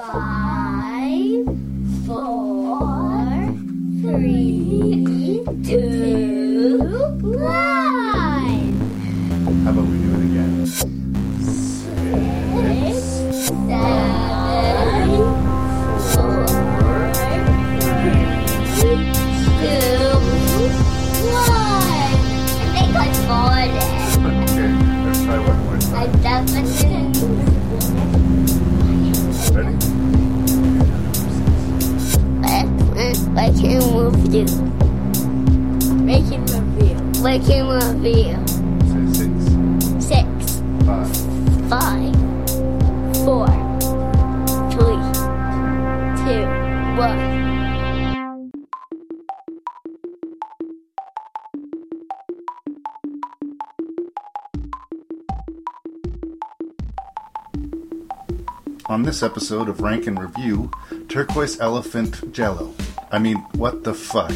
Five, four, three, two, one. How about we do it again? Six, seven, four, three, two, one. I think I. Okay, let's try one more I definitely. I can move you. Making review. Making review. Say six, Six, five, five, four, three, two, one. On this episode of Rank and Review, Turquoise Elephant Jello. I mean, what the fuck?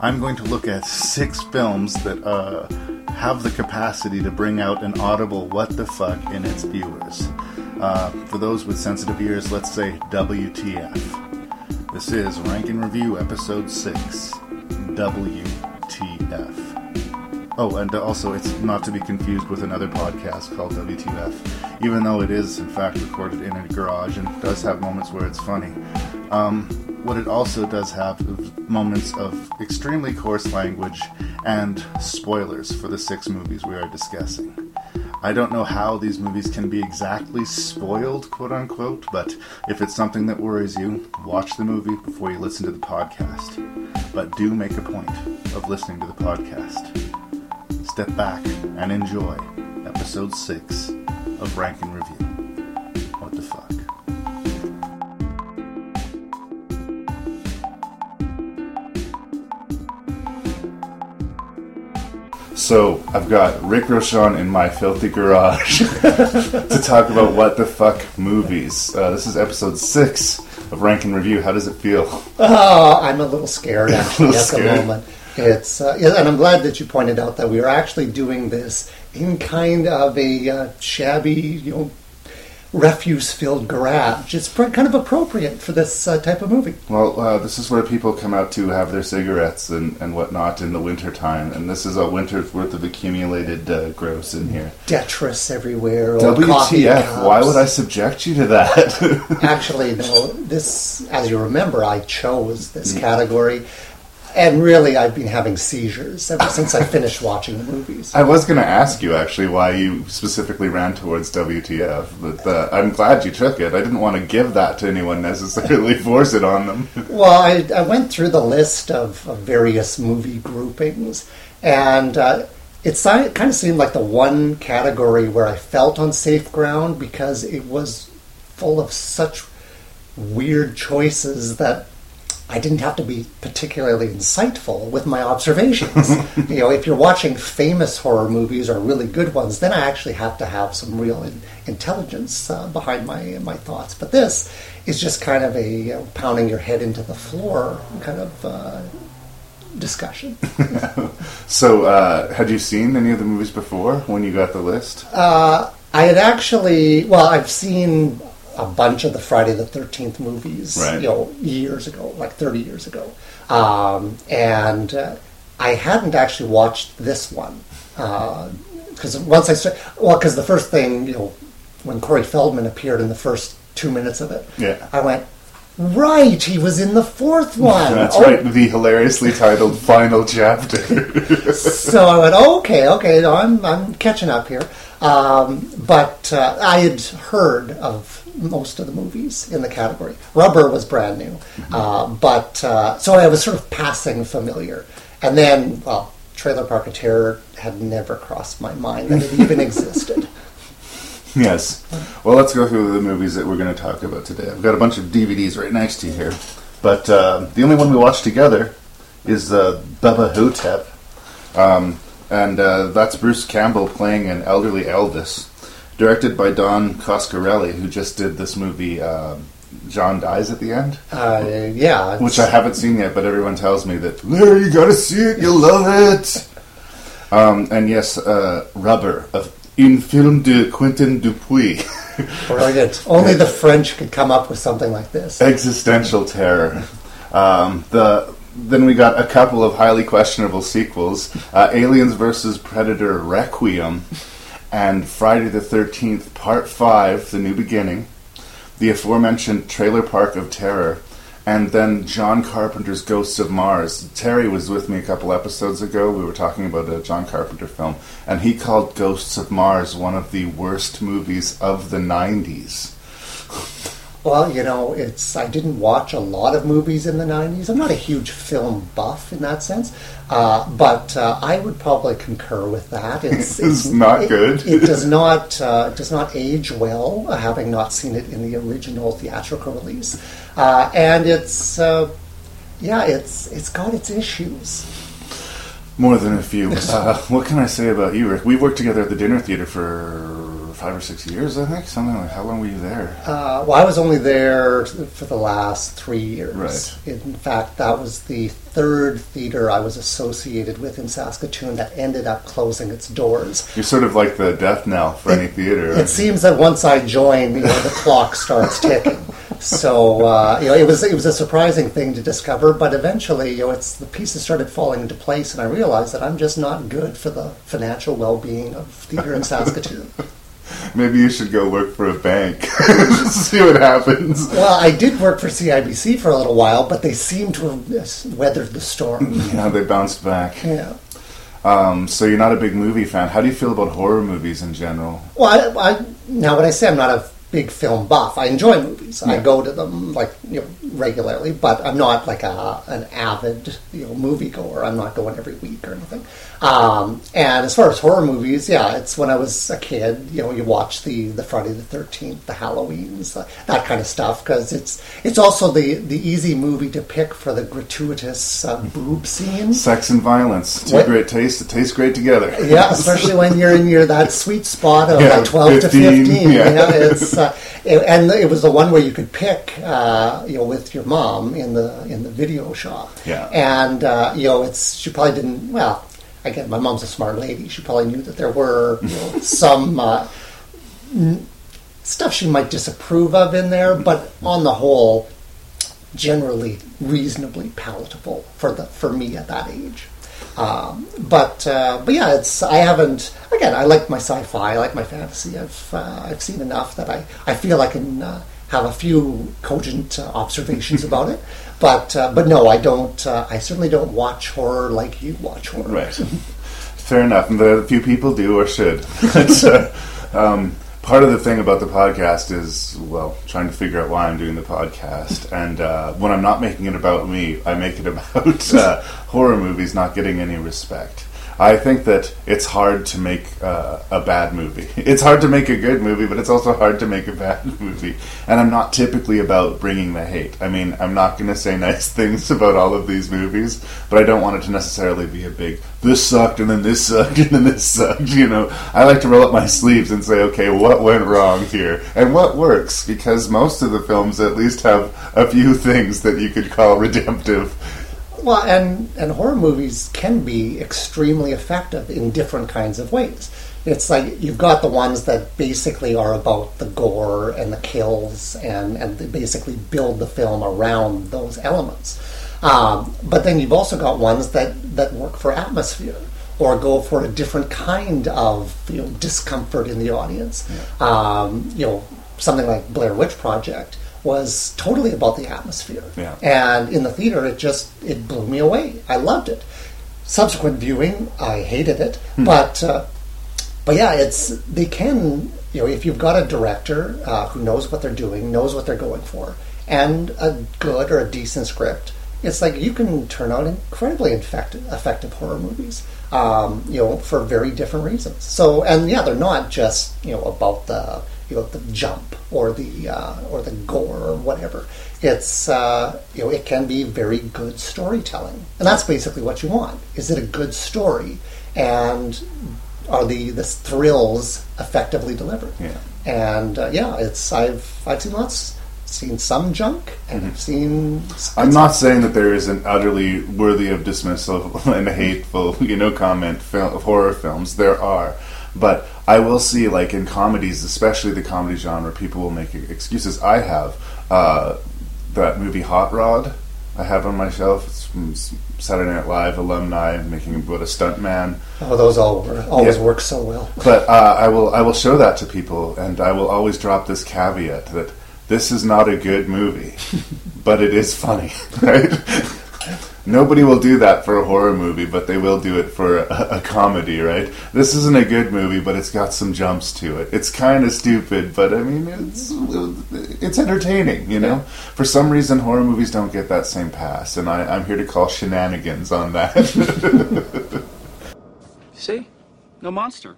I'm going to look at six films that uh, have the capacity to bring out an audible what the fuck in its viewers. Uh, for those with sensitive ears, let's say WTF. This is Rank and Review, Episode 6 WTF. Oh, and also, it's not to be confused with another podcast called WTF, even though it is, in fact, recorded in a garage and does have moments where it's funny. Um, what it also does have moments of extremely coarse language and spoilers for the six movies we are discussing. I don't know how these movies can be exactly spoiled, quote unquote, but if it's something that worries you, watch the movie before you listen to the podcast. But do make a point of listening to the podcast step back and enjoy episode 6 of Rank and Review. So, I've got Rick Rochon in my filthy garage to talk about what the fuck movies. Uh, this is episode 6 of Rank and Review. How does it feel? Oh, I'm a little scared actually little at the scared. moment. It's uh, yeah, and I'm glad that you pointed out that we are actually doing this in kind of a uh, shabby, you know, refuse-filled garage. It's pr- kind of appropriate for this uh, type of movie. Well, uh, this is where people come out to have their cigarettes and, and whatnot in the winter time, and this is a winter's worth of accumulated uh, gross in here. Detritus everywhere. WTF? Why would I subject you to that? Actually, no. This, as you remember, I chose this category, and really, I've been having seizures ever since I finished watching the movies. I was going to ask you actually why you specifically ran towards WTF, but uh, I'm glad you took it. I didn't want to give that to anyone necessarily, force it on them. Well, I, I went through the list of, of various movie groupings, and uh, it kind of seemed like the one category where I felt on safe ground because it was full of such weird choices that I didn't have to be particularly insightful with my observations. you know, if you're watching famous horror movies or really good ones, then I actually have to have some real in- intelligence uh, behind my my thoughts. But this is just kind of a you know, pounding your head into the floor kind of uh, discussion. So, uh, had you seen any of the movies before when you got the list? Uh, I had actually, well, I've seen a bunch of the Friday the Thirteenth movies, Right. you know, years ago, like thirty years ago, um, and uh, I hadn't actually watched this one because once I started, well, because the first thing, you know, when Corey Feldman appeared in the first two minutes of it, Yeah. I went. Right, he was in the fourth one. That's Oh, right, the hilariously titled Final Chapter. so I went, okay, okay, no, I'm, I'm catching up here. Um, but uh, I had heard of most of the movies in the category. Rubber was brand new, uh, but uh, so I was sort of passing familiar. And then, well, Trailer Park of Terror had never crossed my mind that it even existed. Yes. Well, let's go through the movies that we're going to talk about today. I've got a bunch of DVDs right next to you here, but uh, the only one we watched together is uh, Bubba Ho-Tep, um, and uh, that's Bruce Campbell playing an elderly Elvis, directed by Don Coscarelli, who just did this movie. Uh, John dies at the end, Uh, yeah, which I haven't seen yet, but everyone tells me that Larry, you got to see it, you'll love it. Um, and yes, uh, Rubber, of Un Film de Quentin Dupieux. Brilliant. Only the French could come up with something like this. Existential terror. Um, the then we got a couple of highly questionable sequels: uh, Aliens versus Predator Requiem and Friday the Thirteenth Part Five: The New Beginning. The aforementioned Trailer Park of Terror, and then John Carpenter's Ghosts of Mars. Terry was with me a couple episodes ago. We were talking about a John Carpenter film, and he called Ghosts of Mars one of the worst movies of the 90s. Well, you know, it's I didn't watch a lot of movies in the '90s. I'm not a huge film buff in that sense, uh, but uh, I would probably concur with that. It's, it's not it, good. It, does not uh, does not age well, uh, having not seen it in the original theatrical release, uh, and it's uh, yeah, it's it's got its issues. More than a few. what can I say about you, Rick? We worked together at the dinner theater for five or six years, I think. Something like. How long were you there? Uh, well, I was only there for the last three years. Right. In fact, that was the third theater I was associated with in Saskatoon that ended up closing its doors. You're sort of like the death knell for it, any theater. It seems that once I join, you know, the clock starts ticking. So uh, you know, it was it was a surprising thing to discover, but eventually, you know, it's the pieces started falling into place, and I realized that I'm just not good for the financial well-being of theater in Saskatoon. Maybe you should go work for a bank. see what happens. Well, I did work for CIBC for a little while, but they seem to have weathered the storm. Yeah, they bounced back. Yeah. Um, so you're not a big movie fan. How do you feel about horror movies in general? Well, I, I now when I say I'm not a big film buff, I enjoy movies. Yeah. I go to them like you know regularly, but I'm not like a an avid you know moviegoer. I'm not going every week or anything. Um, and as far as horror movies, yeah, it's when I was a kid. You know, you watch the the Friday the Thirteenth, the Halloweens, uh, that kind of stuff because it's it's also the the easy movie to pick for the gratuitous uh, boob scenes. Sex and violence, two What- great tastes. It tastes great together. Yeah, especially when you're in your that sweet spot of Yeah, like twelve 15, to fifteen. yeah. Yeah, it's uh, it- and it was the one where you could pick, uh, you know, with your mom in the in the video shop. Yeah. and uh, you know, it's she probably didn't. Well, again, my mom's a smart lady. She probably knew that there were you know, some. Uh, n- Stuff she might disapprove of in there, but on the whole, generally reasonably palatable for the for me at that age. Um, but uh, but yeah, it's I haven't again. I like my sci-fi. I like my fantasy. I've uh, I've seen enough that I, I feel I can uh, have a few cogent uh, observations about it. But uh, but no, I don't. Uh, I certainly don't watch horror like you watch horror. Right. Fair enough. And the few people do or should. Um, part of the thing about the podcast is, well, trying to figure out why I'm doing the podcast. And uh, when I'm not making it about me, I make it about uh, horror movies not getting any respect. I think that it's hard to make uh, a bad movie. It's hard to make a good movie, but it's also hard to make a bad movie. And I'm not typically about bringing the hate. I mean, I'm not going to say nice things about all of these movies, but I don't want it to necessarily be a big this sucked and then this sucked and then this sucked. You know, I like to roll up my sleeves and say, okay, what went wrong here and what works? Because most of the films at least have a few things that you could call redemptive. Well, and and horror movies can be extremely effective in different kinds of ways. It's like you've got the ones that basically are about the gore and the kills, and and they basically build the film around those elements. Um, but then you've also got ones that that work for atmosphere or go for a different kind of you know discomfort in the audience. Um, you know, something like Blair Witch Project was totally about the atmosphere. Yeah. And in the theater, it just it blew me away. I loved it. Subsequent viewing, I hated it, but uh, but yeah, it's they can you know if you've got a director uh, who knows what they're doing, knows what they're going for, and a good or a decent script, it's like you can turn out incredibly effective, effective horror movies. Um, you know, for very different reasons. So, and yeah, they're not just you know about the you know the jump or the uh, or the gore or whatever. It's uh, you know it can be very good storytelling, and that's basically what you want. Is it a good story, and are the the thrills effectively delivered? Yeah. And uh, yeah, it's I've I've seen lots, seen some junk, and I've seen. I'm not saying that there is an utterly worthy of dismissal and hateful, you know, comment film, of horror films. There are, but I will see, like in comedies, especially the comedy genre, people will make excuses. I have uh, that movie Hot Rod. I have on my shelf. It's from Saturday Night Live alumni making about a stuntman. Oh, those all work, always Yeah. work so well. But uh, I will I will show that to people, and I will always drop this caveat that this is not a good movie, but it is funny, right? Nobody will do that for a horror movie, but they will do it for a, a comedy, right? This isn't a good movie, but it's got some jumps to it. It's kind of stupid, but I mean, it's it's entertaining, you know. For some reason, horror movies don't get that same pass, and I, I'm here to call shenanigans on that. See? No monster.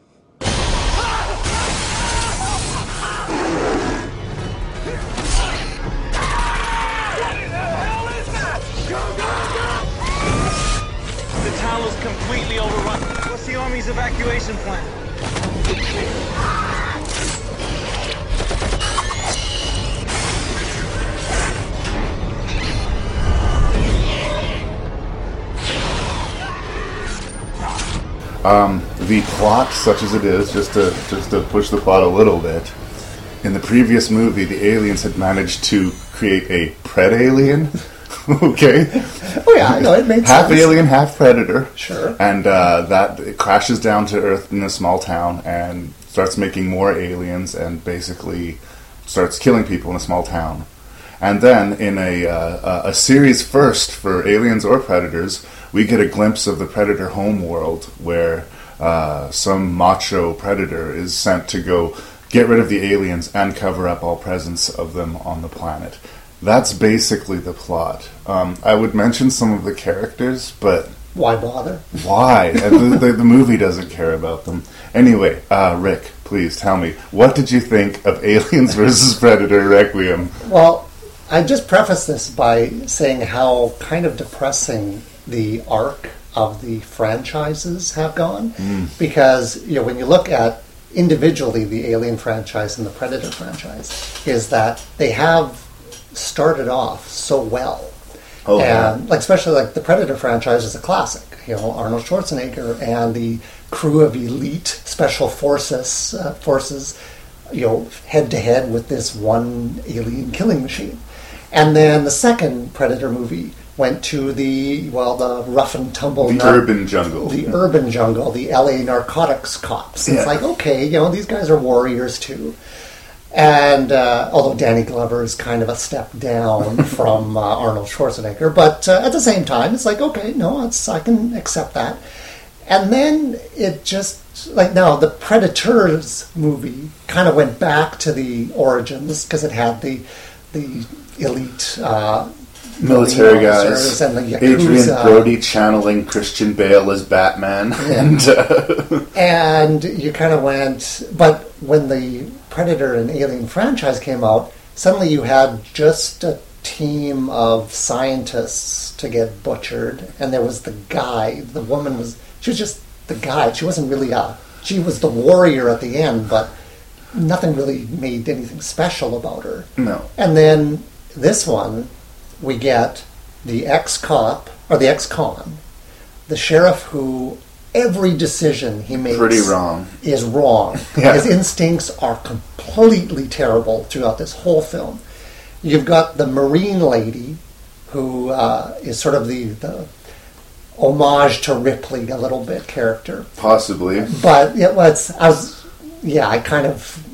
The town was completely overrun. What's the army's evacuation plan? Um, the plot, such as it is, just to just to push the plot a little bit. In the previous movie, the aliens had managed to create a pred alien. okay, Oh yeah, I know it makes half sense. alien, half predator. Sure. And uh, that it crashes down to Earth in a small town and starts making more aliens and basically starts killing people in a small town. And then in a uh, a a series first for aliens or predators, we get a glimpse of the predator home world where uh, some macho predator is sent to go get rid of the aliens and cover up all presence of them on the planet. That's basically the plot. Um, I would mention some of the characters, but Why bother? why? The, the, the movie doesn't care about them. Anyway, uh, Rick, please tell me, what did you think of Aliens versus Predator Requiem? Well, I just preface this by saying how kind of depressing the arc of the franchises have gone, because you know when you look at individually the Alien franchise and the Predator franchise, is that they have started off so well. Oh, and like especially like the Predator franchise is a classic. You know Arnold Schwarzenegger and the crew of elite special forces uh, forces, you know, head to head with this one alien killing machine. And then the second Predator movie went to the well the rough and tumble The nar- urban jungle. the urban jungle, the LA narcotics cops. It's Yeah. like okay, you know these guys are warriors too. And uh, although Danny Glover is kind of a step down from uh, Arnold Schwarzenegger, but uh, at the same time, it's like okay, no, it's I can accept that. And then it just like now the Predators movie kind of went back to the origins because it had the the elite uh, Military guys. and the Adrien Brody channeling Christian Bale as Batman. And uh, And you kind of went, but when the Predator and Alien franchise came out, suddenly you had just a team of scientists to get butchered, and there was the guy. The woman was, she was just the guy. She wasn't really a, she was the warrior at the end, but nothing really made anything special about her. no. And then this one, we get the ex cop, or the ex con, the sheriff who every decision he makes Pretty wrong. is wrong. Yeah. His instincts are completely terrible throughout this whole film. You've got the Marine lady who uh, is sort of the, the homage to Ripley, a little bit character. Possibly. But it was, I was, yeah, I kind of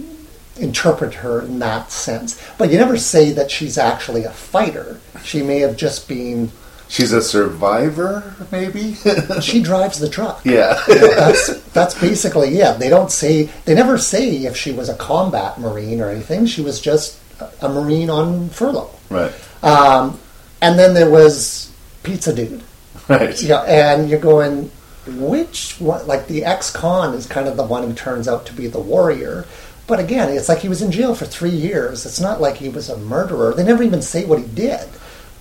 interpret her in that sense. But you never say that she's actually a fighter. She may have just been, She's a survivor, maybe? she drives the truck. yeah. that's that's basically it. They don't say they never say if she was a combat marine or anything. She was just a marine on furlough. right. Um, and then there was Pizza Dude. Right. Yeah, and you're going, which one? Like the ex-con is kind of the one who turns out to be the warrior. But again, it's like he was in jail for three years. It's not like he was a murderer. They never even say what he did.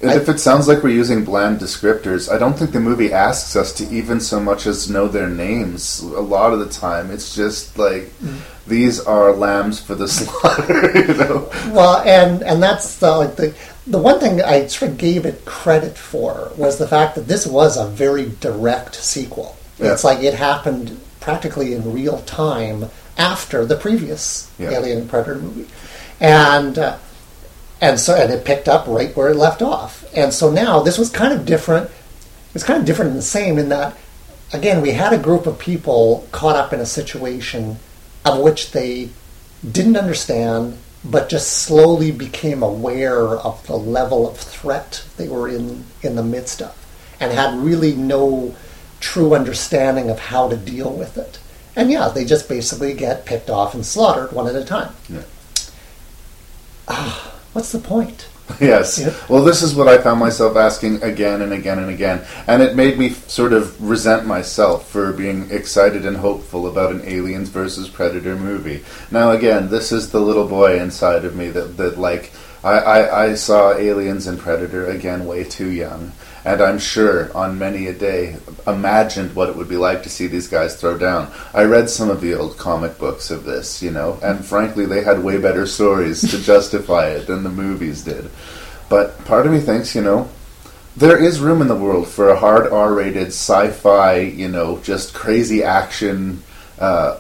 If it sounds like we're using bland descriptors, I don't think the movie asks us to even so much as know their names. A lot of the time, it's just like these are lambs for the slaughter. You know, Well, and and that's the like the the one thing I sort of gave it credit for was the fact that this was a very direct sequel. Yeah. It's like it happened practically in real time after the previous Yeah. Alien Predator movie, and uh, and so and it picked up right where it left off. And so now this was kind of different. It was kind of different and the same in that, again, we had a group of people caught up in a situation of which they didn't understand, but just slowly became aware of the level of threat they were in in the midst of, and had really no true understanding of how to deal with it. And yeah, they just basically get picked off and slaughtered one at a time. Yeah. Ah, what's the point? Yes. Yeah. Well, this is what I found myself asking again and again and again. And it made me sort of resent myself for being excited and hopeful about an Aliens versus Predator movie. Now, again, this is the little boy inside of me that, that like, I, I, I saw Aliens and Predator again way too young. And I'm sure on many a day imagined what it would be like to see these guys throw down. I read some of the old comic books of this, you know, and frankly, they had way better stories to justify it than the movies did. But part of me thinks, you know, there is room in the world for a hard R-rated sci-fi, you know, just crazy action, uh,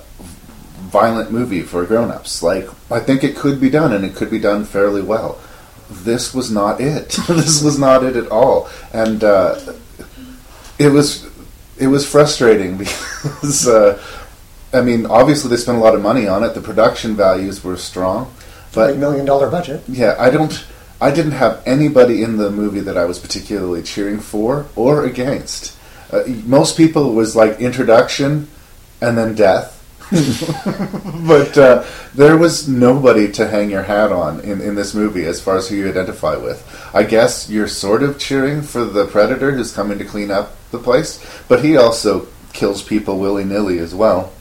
violent movie for grown-ups. Like, I think it could be done, and it could be done fairly well. This was not it. this was not it at all, and uh, it was it was frustrating because uh, I mean, obviously they spent a lot of money on it. The production values were strong, but million dollar budget. yeah, I don't. I didn't have anybody in the movie that I was particularly cheering for or against. Uh, most people was like introduction and then death. but uh, there was nobody to hang your hat on in, in this movie as far as who you identify with. I guess you're sort of cheering for the predator who's coming to clean up the place, but he also kills people willy nilly as well.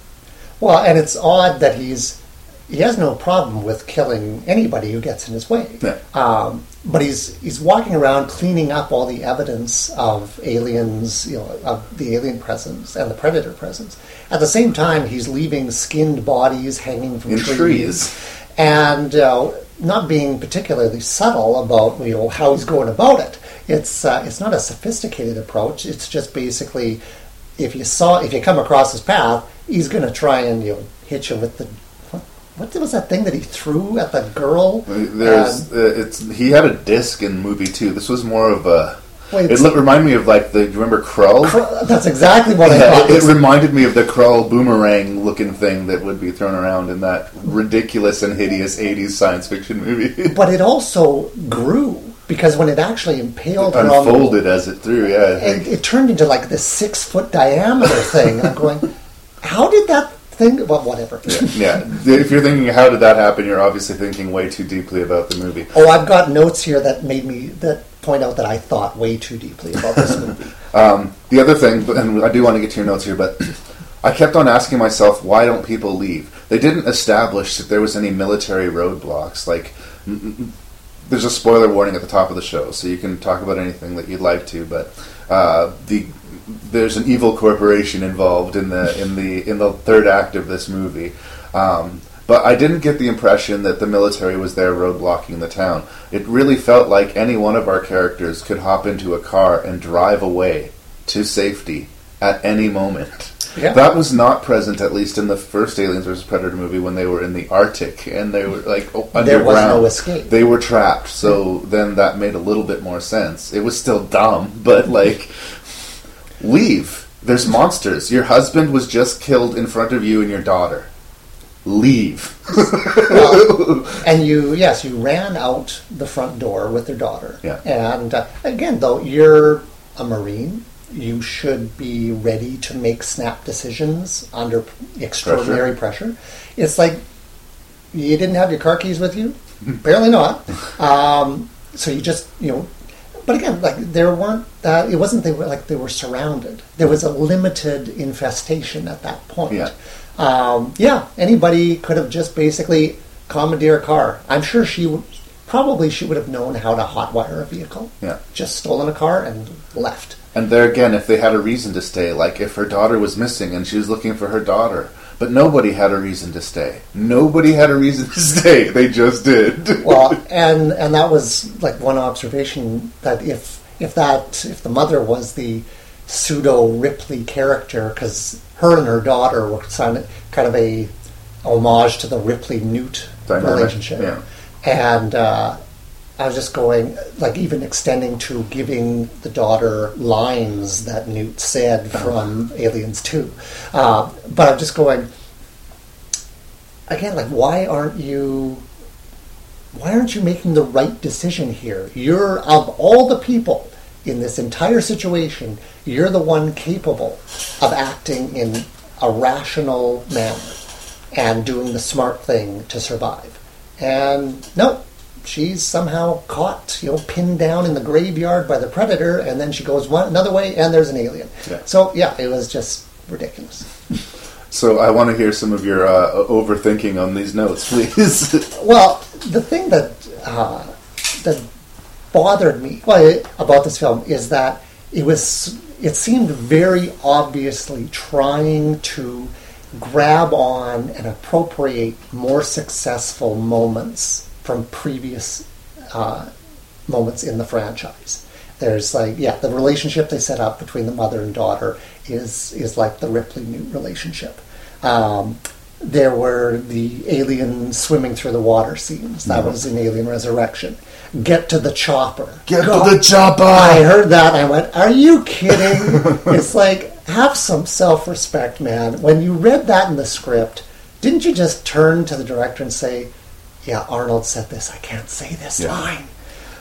Well, and it's odd that he's he has no problem with killing anybody who gets in his way. Yeah. Um, but he's he's walking around cleaning up all the evidence of aliens, you know, of the alien presence and the predator presence. At the same time, he's leaving skinned bodies hanging from trees, trees. and uh, not being particularly subtle about you know how he's going about it. It's uh, it's not a sophisticated approach. It's just basically if you saw if you come across his path, he's going to try and you know hit you with the what, was that thing that he threw at the girl? There's, uh, it's he had a disc in the movie too. This was more of a. Wait, it looked, reminded me of like the. Do you remember Krull? Cr- that's exactly what I Yeah, thought. it, it reminded me of the Krull boomerang looking thing that would be thrown around in that ridiculous and hideous '80s science fiction movie. but it also grew because when it actually impaled the Unfolded as it threw. Yeah, I it, it turned into like this six foot diameter thing. I'm going, how did that thing? Well, whatever. yeah. If you're thinking how did that happen, you're obviously thinking way too deeply about the movie. Oh, I've got notes here that made me that point out that I thought way too deeply about this movie. Um, the other thing, and I do want to get to your notes here, but I kept on asking myself, why don't people leave? They didn't establish that there was any military roadblocks. Like, there's a spoiler warning at the top of the show, so you can talk about anything that you'd like to. But uh, the there's an evil corporation involved in the in the in the third act of this movie. Um, but I didn't get the impression that the military was there roadblocking the town. It really felt like any one of our characters could hop into a car and drive away to safety at any moment. Yeah. That was not present, at least in the first Aliens vs Predator movie, when they were in the Arctic and they were like oh, underground. There was no escape. They were trapped, so then that made a little bit more sense. It was still dumb, but like, leave. There's monsters. Your husband was just killed in front of you and your daughter. Leave. and you, yes, you ran out the front door with their daughter. Yeah. And uh, again, though, you're a Marine. You should be ready to make snap decisions under extraordinary pressure. It's like you didn't have your car keys with you? Apparently not. Um, so you just, you know, but again, like there weren't, uh, it wasn't they were like they were surrounded. There was a limited infestation at that point. Yeah. Um, yeah, anybody could have just basically commandeer a car. I'm sure she would, probably she would have known how to hotwire a vehicle. Yeah. Just stolen a car and left. And there again, if they had a reason to stay, like if her daughter was missing and she was looking for her daughter, but nobody had a reason to stay. Nobody had a reason to stay. They just did. Well, and and that was like one observation that if if that if the mother was the pseudo Ripley character because her and her daughter were kind of a homage to the Ripley Newt Dynamic, relationship, yeah. and uh, I was just going like even extending to giving the daughter lines that Newt said from Aliens Two, uh, but I'm just going again like why aren't you why aren't you making the right decision here? You're of all the people in this entire situation, you're the one capable of acting in a rational manner and doing the smart thing to survive. And no, she's somehow caught, you know, pinned down in the graveyard by the predator, and then she goes one another way, and there's an alien. Yeah. So yeah, it was just ridiculous. So I want to hear some of your uh, overthinking on these notes, please. Well, the thing that uh, that bothered me well, about this film is that it was it seemed very obviously trying to grab on and appropriate more successful moments from previous uh, moments in the franchise. There's like yeah, the relationship they set up between the mother and daughter is is like the Ripley Newt relationship. Um, there were the alien swimming through the water scenes. That was in Alien Resurrection. Get to the chopper. Get God, to the chopper! I heard that. I went, "Are you kidding?" it's like have some self-respect, man. When you read that in the script, didn't you just turn to the director and say, "Yeah, Arnold said this. I can't say this Yeah. line."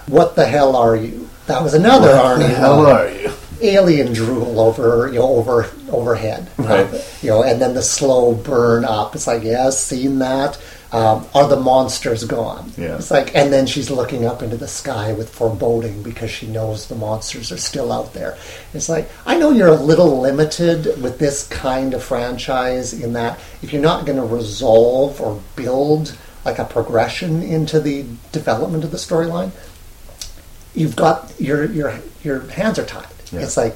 What the hell are you? That was another What Arnie. the hell line are you? alien drool over you know over overhead Right. you know and then the slow burn up it's like yeah seen that um, are the monsters gone Yeah. it's like and then she's looking up into the sky with foreboding because she knows the monsters are still out there it's like i know you're a little limited with this kind of franchise in that if you're not going to resolve or build like a progression into the development of the storyline you've got your your your hands are tied. Yeah. It's like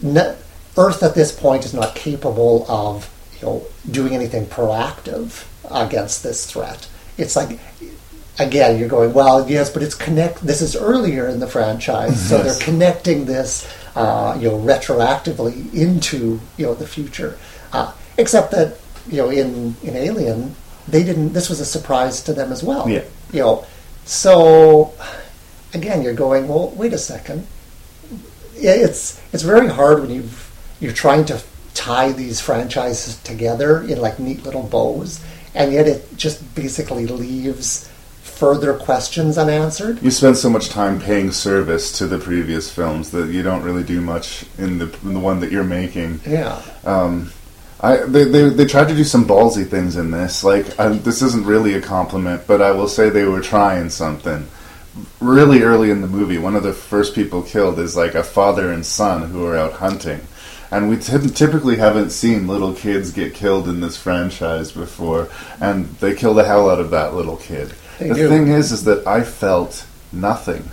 no, Earth at this point is not capable of you know doing anything proactive against this threat. It's like again you're going well yes, but it's connect. This is earlier in the franchise, so Yes. they're connecting this uh, you know retroactively into you know the future. Uh, except that you know in in Alien they didn't. This was a surprise to them as well. Yeah. You know, so again, you're going, well, wait a second. Yeah, It's it's very hard when you you're trying to tie these franchises together in like neat little bows, and yet it just basically leaves further questions unanswered. You spend so much time paying service to the previous films that you don't really do much in the in the one that you're making. Yeah, Um, I they, they they tried to do some ballsy things in this. Like I, this isn't really a compliment, but I will say they were trying something. Really early in the movie, one of the first people killed is like a father and son who are out hunting, and we t- typically haven't seen little kids get killed in this franchise before, and they kill the hell out of that little kid. They the do. thing is, is that I felt nothing.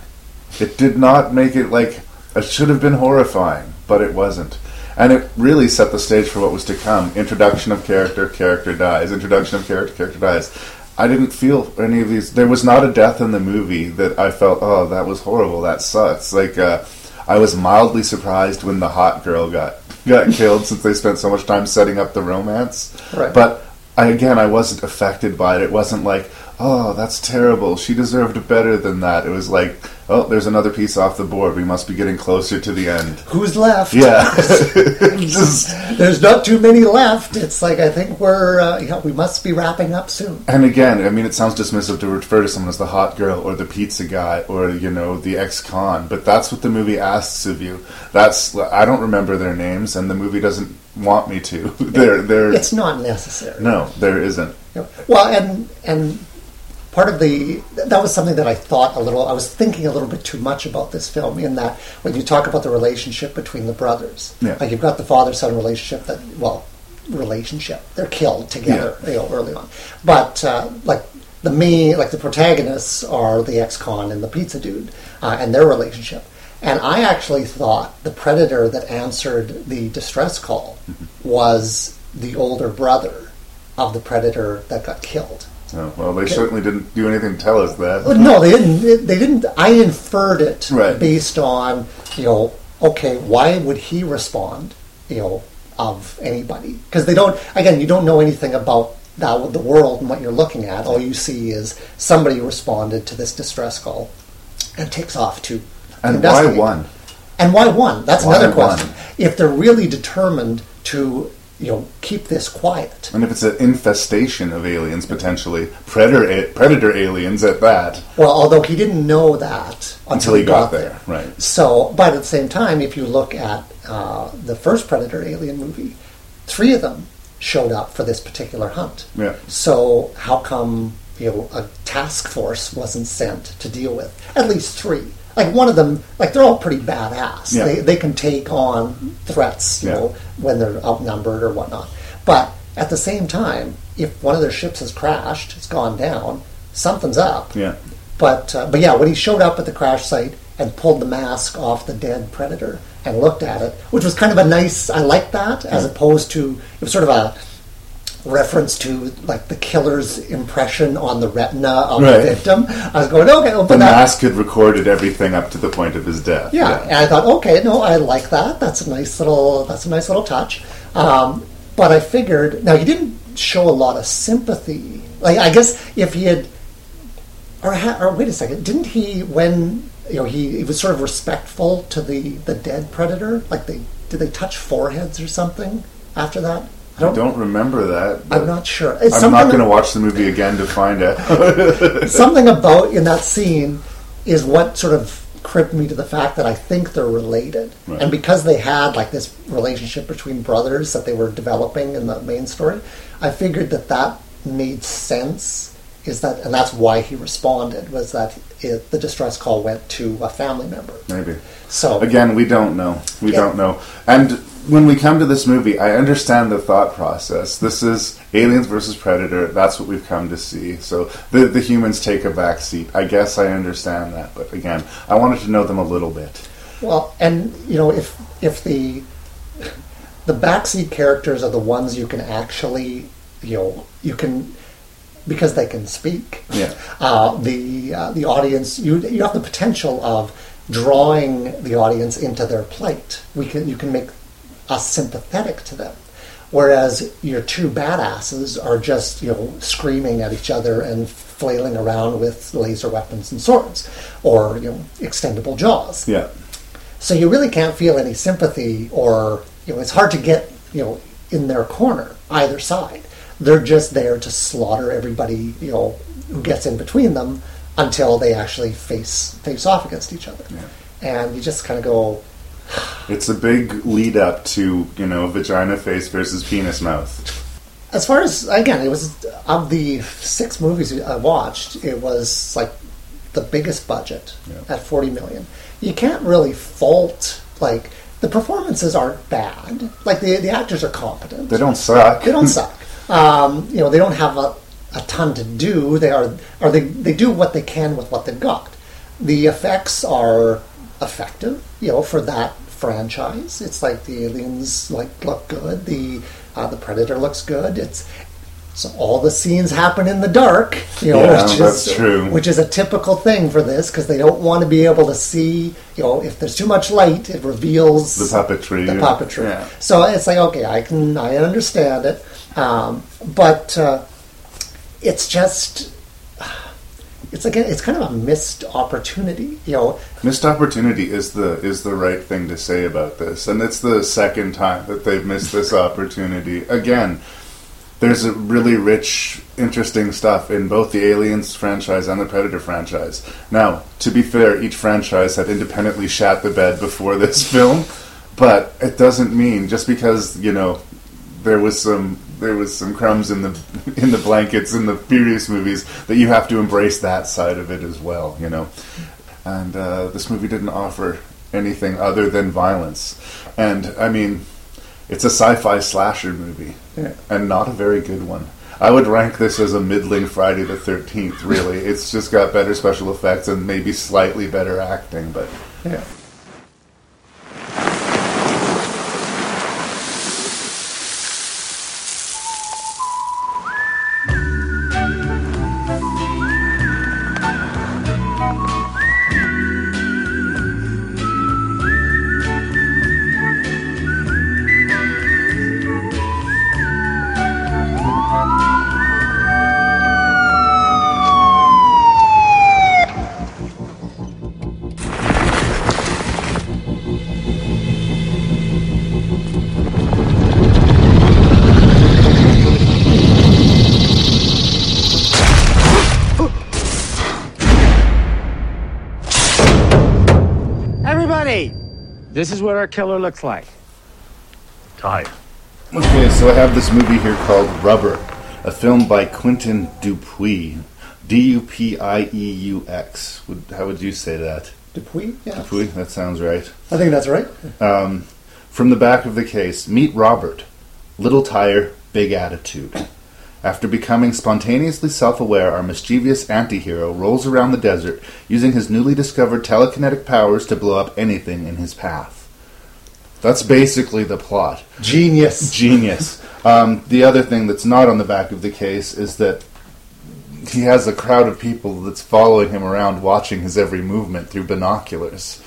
It did not make it like it should have been horrifying, but it wasn't. And it really set the stage for what was to come. Introduction of character, character dies. Introduction of character, character dies. I didn't feel any of these. There was not a death in the movie that I felt, oh, that was horrible. That sucks. Like uh, I was mildly surprised when the hot girl got got killed, since they spent so much time setting up the romance. Right. But I, again, I wasn't affected by it. It wasn't like, oh, that's terrible. She deserved better than that. It was like, oh, there's another piece off the board. We must be getting closer to the end. who's left? Yeah. Just, There's not too many left. It's like I think we're uh, you know, we must be wrapping up soon. and again, I mean, it sounds dismissive to refer to someone as the hot girl or the pizza guy or, you know, the ex-con, but that's what the movie asks of you. That's, I don't remember their names, and the movie doesn't want me to. they're, they're, It's not necessary. no, there isn't. Well, and and part of the that was something that I thought a little. I was thinking a little bit too much about this film in that when you talk about the relationship between the brothers, Yeah. like you've got the father son relationship that well, relationship they're killed together, you know, early on, but uh, like. The main, like the protagonists, are the ex-con and the pizza dude, uh, and their relationship. And I actually thought the predator that answered the distress call was the older brother of the predator that got killed. Oh, well, they certainly didn't do anything to tell us that. No, they didn't. They didn't. I inferred it Right. based on you know. Okay, why would he respond? You know, of anybody because they don't. Again, you don't know anything about that the world and what you're looking at, all you see is somebody responded to this distress call and takes off to And why one? And why one? That's Why another one? question. If they're really determined to, you know, keep this quiet, And if it's an infestation of aliens, potentially predator predator aliens at that, well, although he didn't know that until he got there, right? So, but at the same time, if you look at uh, the first Predator Alien movie, three of them showed up for this particular hunt. Yeah. So how come you know a task force wasn't sent to deal with at least three? Like one of them, like they're all pretty badass. Yeah. They they can take on threats, you Yeah. know, when they're outnumbered or whatnot. But at the same time, if one of their ships has crashed, it's gone down, something's up. Yeah. But uh, but yeah, when he showed up at the crash site and pulled the mask off the dead predator and looked at it, which was kind of a nice. I like that as opposed to it was sort of a reference to like the killer's impression on the retina of Right. the victim. I was going okay, well, The mask had recorded everything up to the point of his death. yeah, and I thought, okay, no, I like that. That's a nice little. That's a nice little touch. Um, but I figured now he didn't show a lot of sympathy. Like I guess if he had, or, ha- or wait a second, didn't he when you know he, he was sort of respectful to the the dead predator? Like they did they touch foreheads or something after that? I don't remember that. I'm not sure. It's I'm not going to watch the movie again to find out. something about in that scene is what sort of cribbed me to the fact that I think they're related. Right. And because they had like this relationship between brothers that they were developing in the main story, I figured that that made sense. Is that and that's why he responded was that it, the distress call went to a family member. Maybe. So Again, we don't know. We Yeah. don't know. And when we come to this movie, I understand the thought process. This is Aliens versus Predator. That's what we've come to see. So the the humans take a back seat. I guess I understand that. But again, I wanted to know them a little bit. Well, and you know, if if the the backseat characters are the ones you can actually, you know, you can because they can speak. Yeah. Uh, the uh, the audience, you you have the potential of drawing the audience into their plight. We can you can make us sympathetic to them. Whereas your two badasses are just, you know, screaming at each other and flailing around with laser weapons and swords, or you know, extendable jaws. Yeah. So you really can't feel any sympathy, or you know, it's hard to get you know in their corner either side. They're just there to slaughter everybody you know who gets in between them until they actually face face off against each other. And you just kind of go, It's a big lead up to, you know, vagina face versus penis mouth. as far as again, it was of the six movies I watched, it was like the biggest budget Yeah. at forty million. You can't really fault like the performances aren't bad. Like the the actors are competent. They don't suck. they don't suck. Um, you know, they don't have a, a ton to do. They are, or they, they do what they can with what they've got. The effects are effective, you know, for that franchise. It's like the aliens like look good. The uh, the predator looks good. It's so all the scenes happen in the dark, you know, Yeah, which that's is true. which is a typical thing for this because they don't want to be able to see. You know, if there's too much light, it reveals The puppetry. the puppetry. Yeah. So it's like okay, I can I understand it, um, but uh, it's just it's again it's kind of a missed opportunity. You know, Missed opportunity is the is the right thing to say about this, and it's the second time that they've missed this opportunity. Again, there's a really rich, interesting stuff in both the Aliens franchise and the Predator franchise. Now, to be fair, each franchise had independently shat the bed before this film, but it doesn't mean just because you know there was some there was some crumbs in the in the blankets in the previous movies that you have to embrace that side of it as well. You know and uh, this movie didn't offer anything other than violence. And I mean, it's a sci-fi slasher movie, Yeah. and not a very good one. I would rank this as a middling Friday the Thirteenth. Really, it's just got better special effects and maybe slightly better acting, but yeah. This is what our killer looks like. Tired. Okay, so I have this movie here called Rubber, a film by Quentin Dupieux. D U P I E U X. How would you say that? Dupuis? Yeah. Dupuis? That sounds right. I think that's right. Um, from the back of the case, meet Robert. Little tire, big attitude. After becoming spontaneously self aware, our mischievous anti hero rolls around the desert using his newly discovered telekinetic powers to blow up anything in his path. That's basically the plot. Genius. Genius. Um, the other thing that's not on the back of the case is that he has a crowd of people that's following him around, watching his every movement through binoculars,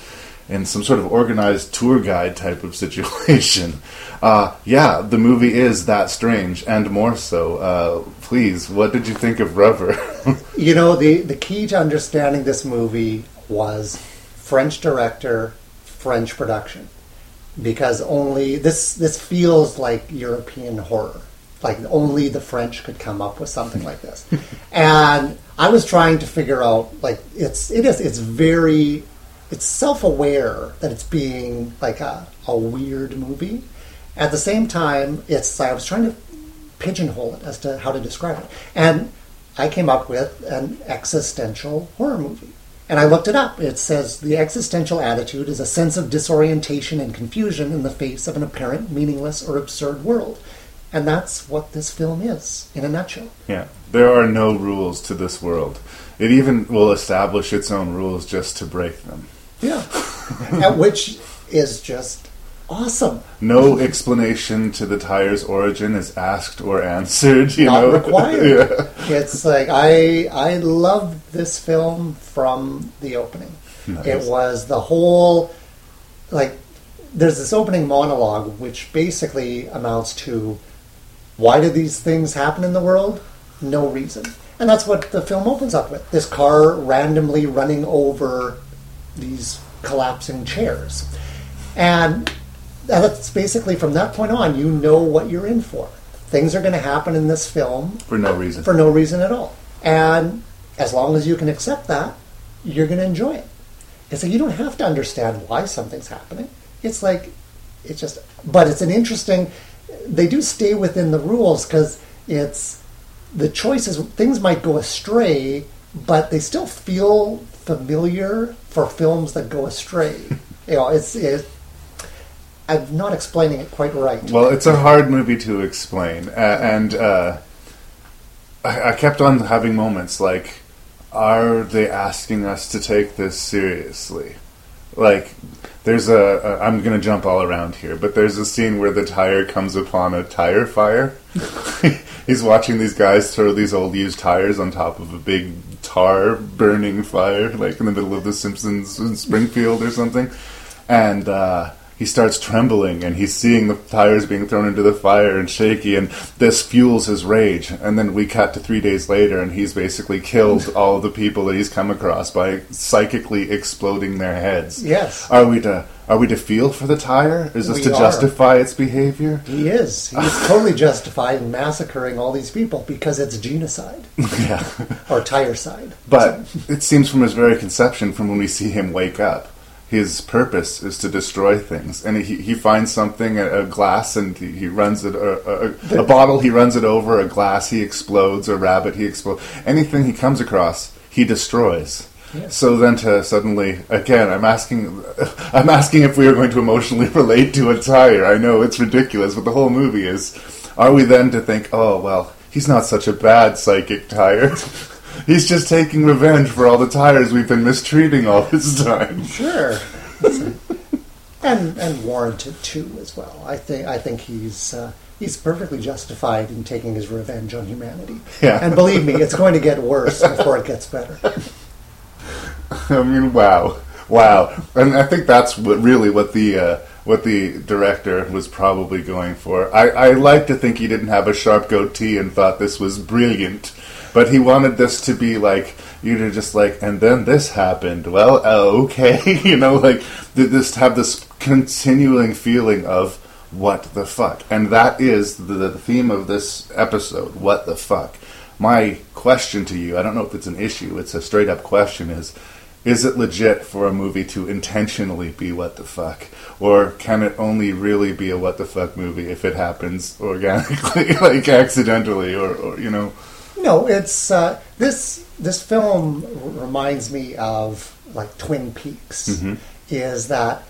in some sort of organized tour guide type of situation. Uh, yeah, the movie is that strange, and more so. Uh, please, what did you think of Rubber? You know, the, the key to understanding this movie was French director, French production. Because only this this feels like European horror. Like only the French could come up with something like this. and I was trying to figure out like it's it is it's very it's self aware that it's being like a, a weird movie. At the same time, it's I was trying to pigeonhole it as to how to describe it. And I came up with an existential horror movie. And I looked it up. It says the existential attitude is a sense of disorientation and confusion in the face of an apparent meaningless or absurd world. And that's what this film is, in a nutshell. yeah, there are no rules to this world. It even will establish its own rules just to break them. Yeah. At which is just awesome. No explanation to the tire's origin is asked or answered. You Not know, required. yeah. It's like I I loved this film from the opening. Nice. It was the whole like there's this opening monologue which basically amounts to why do these things happen in the world? No reason. And that's what the film opens up with. This car randomly running over these collapsing chairs. And that's basically from that point on you know what you're in for. Things are going to happen in this film for no reason. for no reason at all. And as long as you can accept that, you're going to enjoy it. And so you don't have to understand why something's happening. It's like, it's just, but it's an interesting, they do stay within the rules because it's, the choices, things might go astray, but they still feel familiar for films that go astray. you know, it's, it, I'm not explaining it quite right. Well, it's a hard movie to explain, uh, and uh, I, I kept on having moments like, are they asking us to take this seriously? Like, there's a, a I'm going to jump all around here, but there's a scene where the tire comes upon a tire fire. He's watching these guys throw these old used tires on top of a big tar burning fire, like in the middle of The Simpsons in Springfield or something, and. Uh, he starts trembling and he's seeing the tires being thrown into the fire and shaky and this fuels his rage. And then we cut to three days later and he's basically killed all of the people that he's come across by psychically exploding their heads. Yes. are we to are we to feel for the tire? Is this We to are. justify its behavior? He is. He's totally justified in massacring all these people because it's genocide. Yeah. Or tire side. But it seems from his very conception, from when we see him wake up, his purpose is to destroy things. And he, he finds something, a, a glass, and he, he runs it, a, a, a bottle, he runs it over, a glass, he explodes, a rabbit, he explodes. Anything he comes across, he destroys. So then to suddenly again, I'm asking, I'm asking if we are going to emotionally relate to a tire. I know it's ridiculous, but the whole movie is. Are we then to think, oh well, he's not such a bad psychic tire. He's just taking revenge for all the tires we've been mistreating all this time. Sure. and and warranted too as well. I think I think he's uh, he's perfectly justified in taking his revenge on humanity. Yeah. And believe me, it's going to get worse before it gets better. I mean, wow, wow, and I think that's what really what the uh, what the director was probably going for. I, I like to think he didn't have a sharp goatee and thought this was brilliant, but he wanted this to be like you to just like, and then this happened. Well, uh, okay, you know, like this have this continuing feeling of what the fuck, and that is the, the theme of this episode. What the fuck. My question to you, I don't know if it's an issue, it's a straight up question is is it legit for a movie to intentionally be what the fuck? Or can it only really be a what the fuck movie if it happens organically, like accidentally, or, or you know? No, it's uh, this this film r- reminds me of like Twin Peaks. Mm-hmm. Is that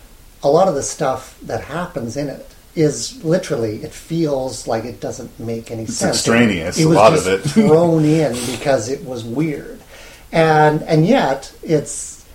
a lot of the stuff that happens in it is literally it feels like it doesn't make any sense. extraneous, It, a was lot of it. thrown in because it was weird, and and yet it's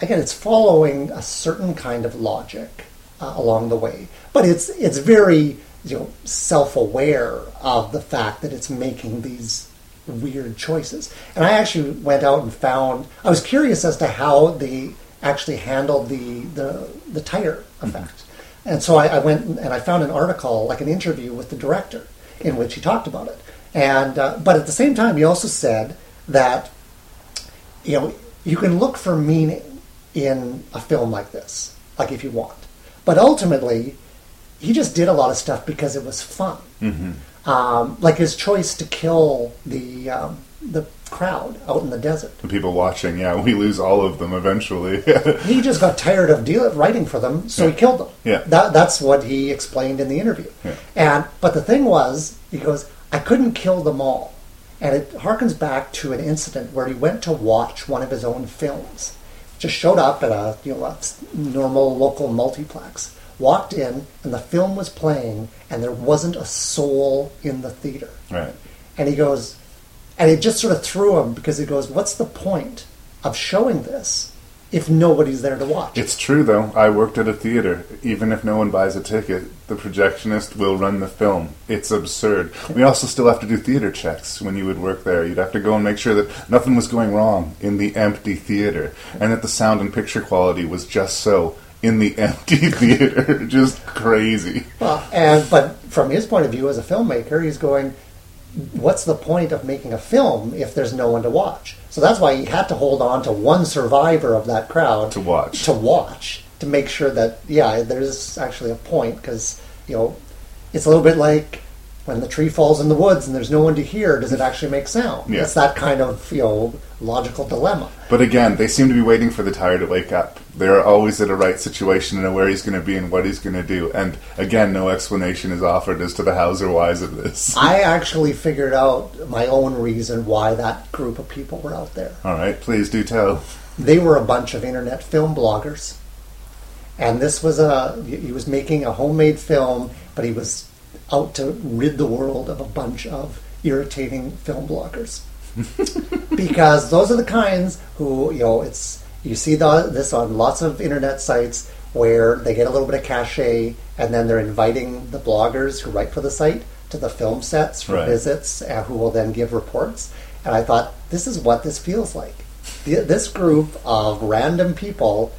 again it's following a certain kind of logic uh, along the way, but it's it's very you know self-aware of the fact that it's making these weird choices. And I actually went out and found I was curious as to how they actually handled the the, the tire effect. And so I, I went and I found an article, like an interview with the director, in which he talked about it. And uh, but at the same time, he also said that you know you can look for meaning in a film like this, like if you want. But ultimately, he just did a lot of stuff because it was fun. Um, like his choice to kill the um, the crowd out in the desert. The people watching, yeah, we lose all of them eventually. He just got tired of deal- writing for them, so he killed them. Yeah. that, that's what he explained in the interview. Yeah. And but the thing was, he goes, I couldn't kill them all, and it harkens back to an incident where he went to watch one of his own films. Just showed up at a you know a normal local multiplex, walked in, and the film was playing, and there wasn't a soul in the theater. right. And he goes, and it just sort of threw him because he goes, What's the point of showing this if nobody's there to watch? It's true, though. I worked at a theater. Even if no one buys a ticket, the projectionist will run the film. It's absurd. We also still have to do theater checks when you would work there. You'd have to go and make sure that nothing was going wrong in the empty theater, and that the sound and picture quality was just so in the empty theater. just crazy. Well, and but from his point of view as a filmmaker, he's going, What's the point of making a film if there's no one to watch? So that's why he had to hold on to one survivor of that crowd To watch. to watch to make sure that yeah, there's actually a point because you know it's a little bit like when the tree falls in the woods and there's no one to hear. Does it actually make sound? Yeah. It's that kind of you know logical dilemma. But again, they seem to be waiting for the tire to wake up. They're always at a right situation and know where he's going to be and what he's going to do. And again, no explanation is offered as to the hows or whys of this. I actually figured out my own reason why that group of people were out there. All right, please do tell. They were a bunch of internet film bloggers, and this was a he was making a homemade film, but he was out to rid the world of a bunch of irritating film bloggers. because those are the kinds who you know it's you see the, this on lots of internet sites where they get a little bit of cachet and then they're inviting the bloggers who write for the site to the film sets for Right. visits uh, who will then give reports and i thought this is what this feels like The- this group of random people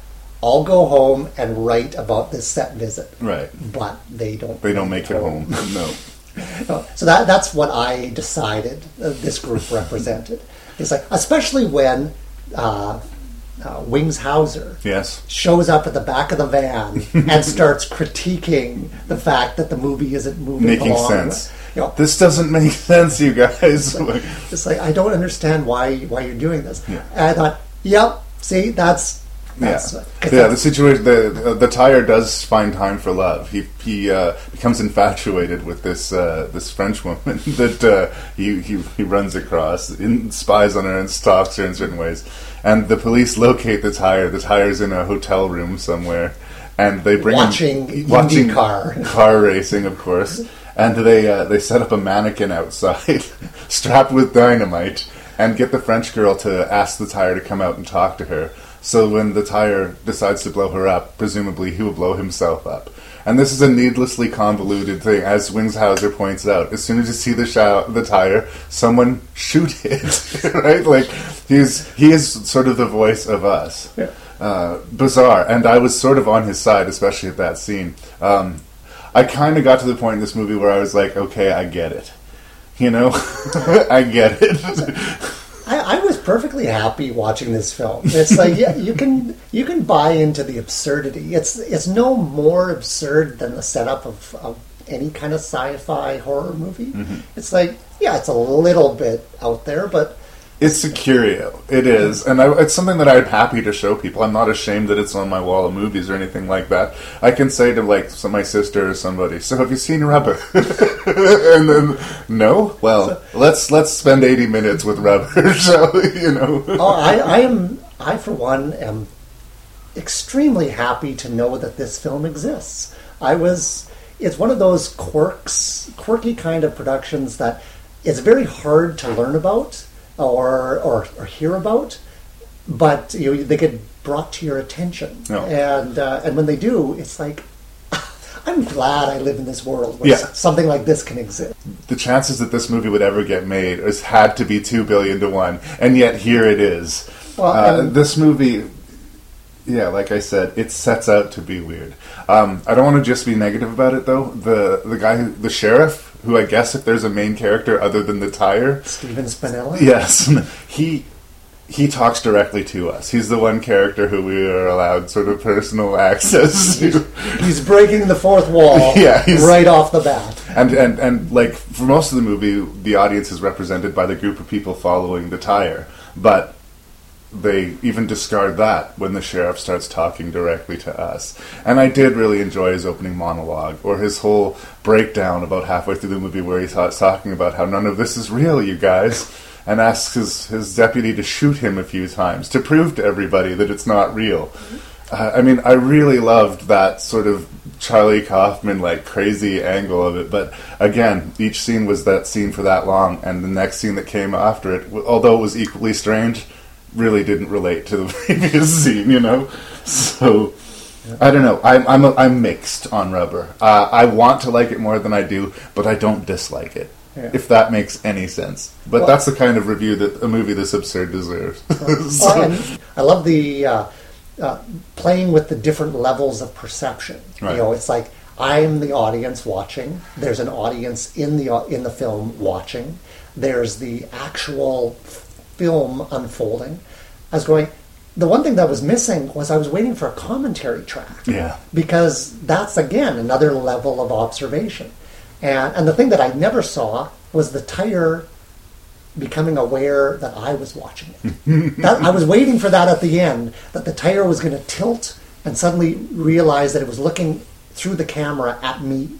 all go home and write about this set visit Right. but they don't They don't make it home. No. no. So that that's what I decided uh, this group represented. It's like, especially when uh, uh, Wings Hauser Yes. shows up at the back of the van and starts critiquing the fact that the movie isn't moving Making along. sense. You know, This doesn't make sense, you guys. it's like I don't understand why why you're doing this. Yeah. And I thought, yep, see, that's Yeah, that's 'cause yeah. The situation, the the tire does find time for love. He he uh, becomes infatuated with this uh, this French woman that uh, he, he he runs across, in, spies on her, and stalks her in certain ways. And the police locate the tire. The tire's in a hotel room somewhere, and they bring Watching him, IndyCar. car racing, of course. And they uh, they set up a mannequin outside, strapped with dynamite, and get the French girl to ask the tire to come out and talk to her. So when the tire decides to blow her up, presumably he will blow himself up. And this is a needlessly convoluted thing, as Wings Hauser points out. As soon as you see the the tire, someone shoot it, right? Like he's he is sort of the voice of us. Yeah. Uh, bizarre, and I was sort of on his side, especially at that scene. Um, I kind of got to the point in this movie where I was like, okay, I get it. You know, I get it. I, I was perfectly happy watching this film. It's like yeah, you can you can buy into the absurdity. It's it's no more absurd than the setup of, of any kind of sci-fi horror movie. Mm-hmm. It's like yeah, it's a little bit out there, but It's a curio. It is, and I, it's something that I'm happy to show people. I'm not ashamed that it's on my wall of movies or anything like that. I can say to like some, my sister or somebody, "So have you seen Rubber?" and then, no. Well, let's let's spend 80 minutes with Rubber, shall we? You know. oh, I, I am. I for one am extremely happy to know that this film exists. I was. It's one of those quirks, quirky kind of productions that it's very hard to learn about or or, or hear about, but you know, they get brought to your attention, Yeah. and uh, and when they do, it's like. I'm glad I live in this world where Yeah. something like this can exist. the chances that this movie would ever get made has had to be two billion to one, and yet here it is. Well, uh, this movie, yeah, like I said, it sets out to be weird. Um, I don't want to just be negative about it, though. The the guy, who, the sheriff, who I guess if there's a main character other than the tire, Stephen Spinella. yes, he. He talks directly to us. He's the one character who we are allowed sort of personal access to. He's breaking the fourth wall Yeah, right off the bat. and and and like for most of the movie, the audience is represented by the group of people following the tire, but they even discard that when the sheriff starts talking directly to us. And I did really enjoy his opening monologue or his whole breakdown about halfway through the movie where he starts talking about how none of this is real, you guys. And asks his, his deputy to shoot him a few times to prove to everybody that it's not real. Uh, I mean, I really loved that sort of Charlie Kaufman like crazy angle of it. But again, each scene was that scene for that long, and the next scene that came after it, although it was equally strange, really didn't relate to the previous scene. You know, so. I don't know. I'm I'm, a, I'm mixed on Rubber. Uh, I want to like it more than I do, but I don't dislike it. Yeah. If that makes any sense. But Well- that's the kind of review that a movie this absurd deserves. So- and I love the uh, uh, playing with the different levels of perception. Right. You know, it's like I'm the audience watching. There's an audience in the in the film watching. There's the actual film unfolding. I was going. The one thing that was missing was I was waiting for a commentary track. Yeah. Because that's again another level of observation. And and the thing that I never saw was the tire becoming aware that I was watching it. that, I was waiting for that at the end, that the tire was going to tilt and suddenly realize that it was looking through the camera at me.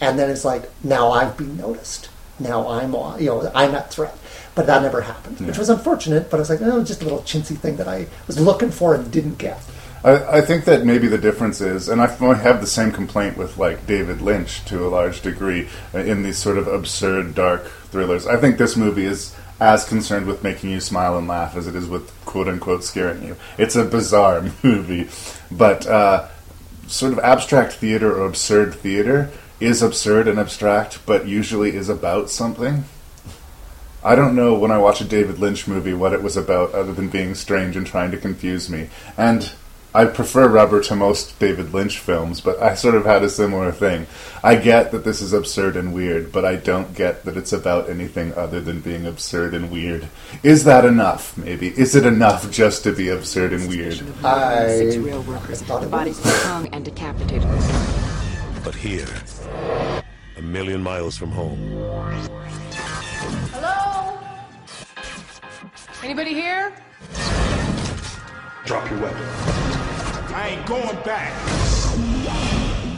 And then it's like, now I've been noticed. Now I'm, you know, I'm at threat. But that never happened, which was unfortunate. But I was like, oh, just a little chintzy thing that I was looking for and didn't get. I, I think that maybe the difference is, and I have the same complaint with like David Lynch to a large degree uh, in these sort of absurd, dark thrillers. I think this movie is as concerned with making you smile and laugh as it is with quote unquote scaring you. It's a bizarre movie, but uh, sort of abstract theater or absurd theater is absurd and abstract, but usually is about something. I don't know when I watch a David Lynch movie what it was about other than being strange and trying to confuse me. And I prefer Rubber to most David Lynch films, but I sort of had a similar thing. I get that this is absurd and weird, but I don't get that it's about anything other than being absurd and weird. Is that enough, maybe? Is it enough just to be absurd and weird? I Six rail workers. thought The it bodies were hung and decapitated. But here, a million miles from home, Anybody here? drop your weapon. I ain't going back.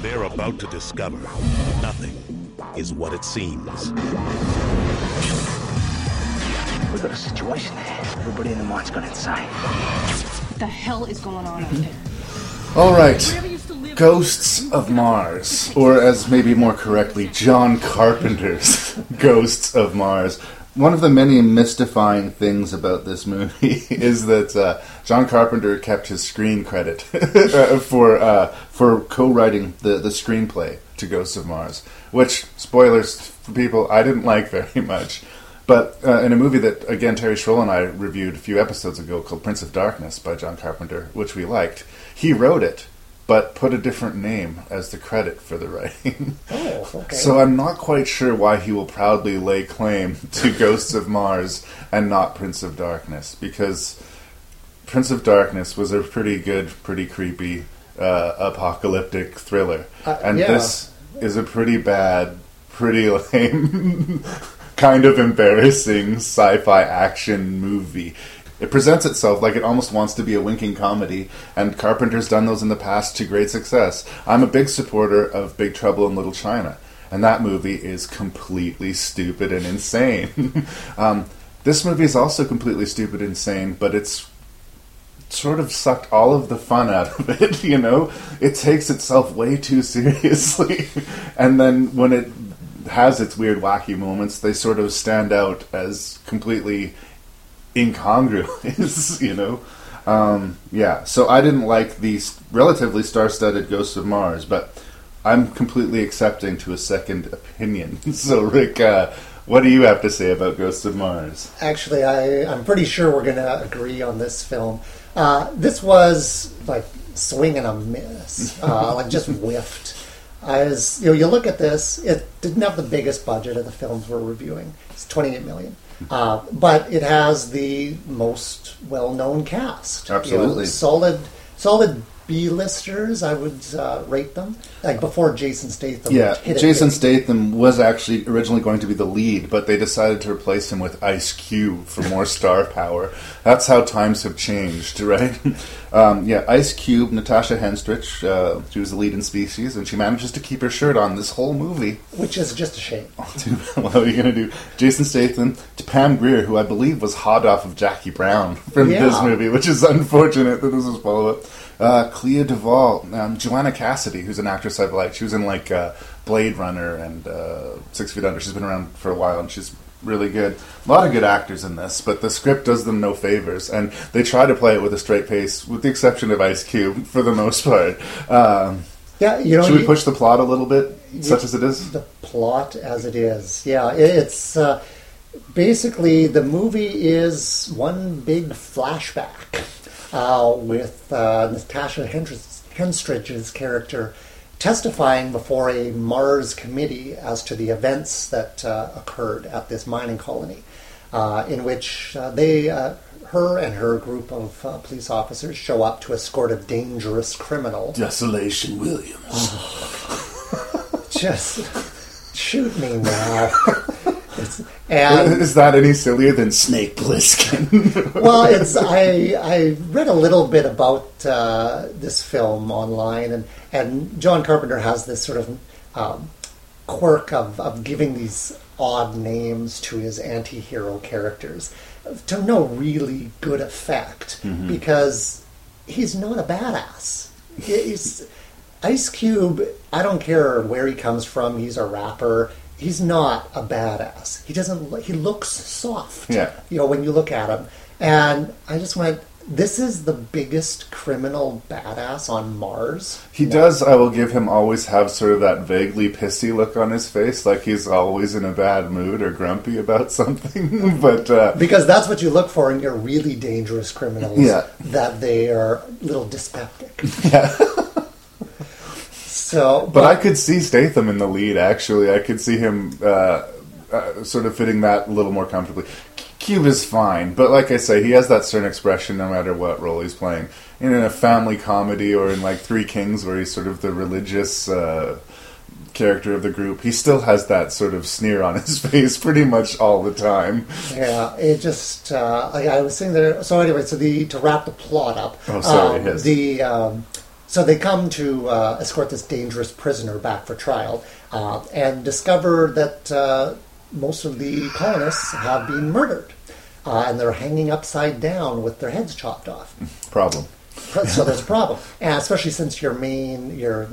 They're about to discover nothing is what it seems. We got a situation here. Everybody in the mine's gone insane. What the hell is going on out there? All right. Ghosts of Mars, or as maybe more correctly, John Carpenter's Ghosts of Mars. One of the many mystifying things about this movie is that uh, John Carpenter kept his screen credit for uh, for co-writing the, the screenplay to Ghosts of Mars, which spoilers for people I didn't like very much. But uh, in a movie that again Terry Schroll and I reviewed a few episodes ago called Prince of Darkness by John Carpenter, which we liked, he wrote it but put a different name as the credit for the writing. Oh, okay. So I'm not quite sure why he will proudly lay claim to Ghosts of Mars and not Prince of Darkness, because Prince of Darkness was a pretty good, pretty creepy, uh, apocalyptic thriller, Uh, and yeah. this is a pretty bad, pretty lame kind of embarrassing sci-fi action movie. It presents itself like it almost wants to be a winking comedy, and Carpenter's done those in the past to great success. I'm a big supporter of Big Trouble in Little China, and that movie is completely stupid and insane. um, this movie is also completely stupid and insane, but it's sort of sucked all of the fun out of it, you know? It takes itself way too seriously. and then when it has its weird, wacky moments, they sort of stand out as completely incongruous, you know? Um, yeah, so I didn't like the s- relatively star studded Ghosts of Mars, but I'm completely accepting to a second opinion. so, Rick, uh, what do you have to say about Ghosts of Mars? Actually, I, I'm pretty sure we're going to agree on this film. Uh, this was like swing and a miss, uh, like just whiffed. As you know, you look at this, it didn't have the biggest budget of the films we're reviewing. It's 28 million, uh, but it has the most well-known cast. You know, Absolutely. solid, solid B-listers. I would uh, rate them like before Jason Statham. Yeah, hit Jason big. Statham was actually originally going to be the lead, but they decided to replace him with Ice Cube for more star power. That's how times have changed, right? Um, yeah, Ice Cube, Natasha Henstridge, uh, she was the lead in Species, and she manages to keep her shirt on this whole movie. which is just a shame. what are you going to do? Jason Statham to Pam Grier, who I believe was hot off of Jackie Brown from Yeah. this movie, which is unfortunate that this was follow up. Uh, Clea DuVall, um, Joanna Cassidy, who's an actress I like. She was in like uh, Blade Runner and uh, Six Feet Under. She's been around for a while, and she's really good. A lot of good actors in this, but the script does them no favors, and they try to play it with a straight face, with the exception of Ice Cube for the most part. Um, Yeah, you know, should we you- push the plot a little bit, such as it is? the plot as it is. Yeah, it's uh, basically the movie is one big flashback uh, with uh, Natasha Henstridge's character testifying before a Mars committee as to the events that uh, occurred at this mining colony, uh, in which uh, they. Uh, her and her group of uh, police officers show up to escort a dangerous criminal Desolation Williams. just shoot me now. It's- and is that any sillier than Snake Plissken? well, it's I I read a little bit about uh, this film online, and and John Carpenter has this sort of um, quirk of of giving these odd names to his anti-hero characters to no really good effect Mhm. because he's not a badass. He's Ice Cube. I don't care where he comes from. He's a rapper. He's not a badass. He doesn't. He looks soft. Yeah. You know when you look at him, and I just went. This is the biggest criminal badass on Mars. he does, I will give him, always have sort of that vaguely pissy look on his face, like he's always in a bad mood or grumpy about something. but uh, Because that's what you look for in your really dangerous criminals. Yeah. That they are a little dyspeptic. Yeah. So, But I could see Statham in the lead. Actually, I could see him uh, uh, sort of fitting that a little more comfortably. Cube is fine, but like I say, he has that certain expression no matter what role he's playing. In a family comedy or in like Three Kings, where he's sort of the religious uh, character of the group, he still has that sort of sneer on his face pretty much all the time. Yeah, it just uh, I, I was sitting there. So anyway, so the to wrap the plot up. Oh, sorry, um. The um, so they come to uh, escort this dangerous prisoner back for trial uh, and discover that uh, most of the colonists have been murdered, uh, and they're hanging upside down with their heads chopped off. Problem. so there's a problem, and especially since your main your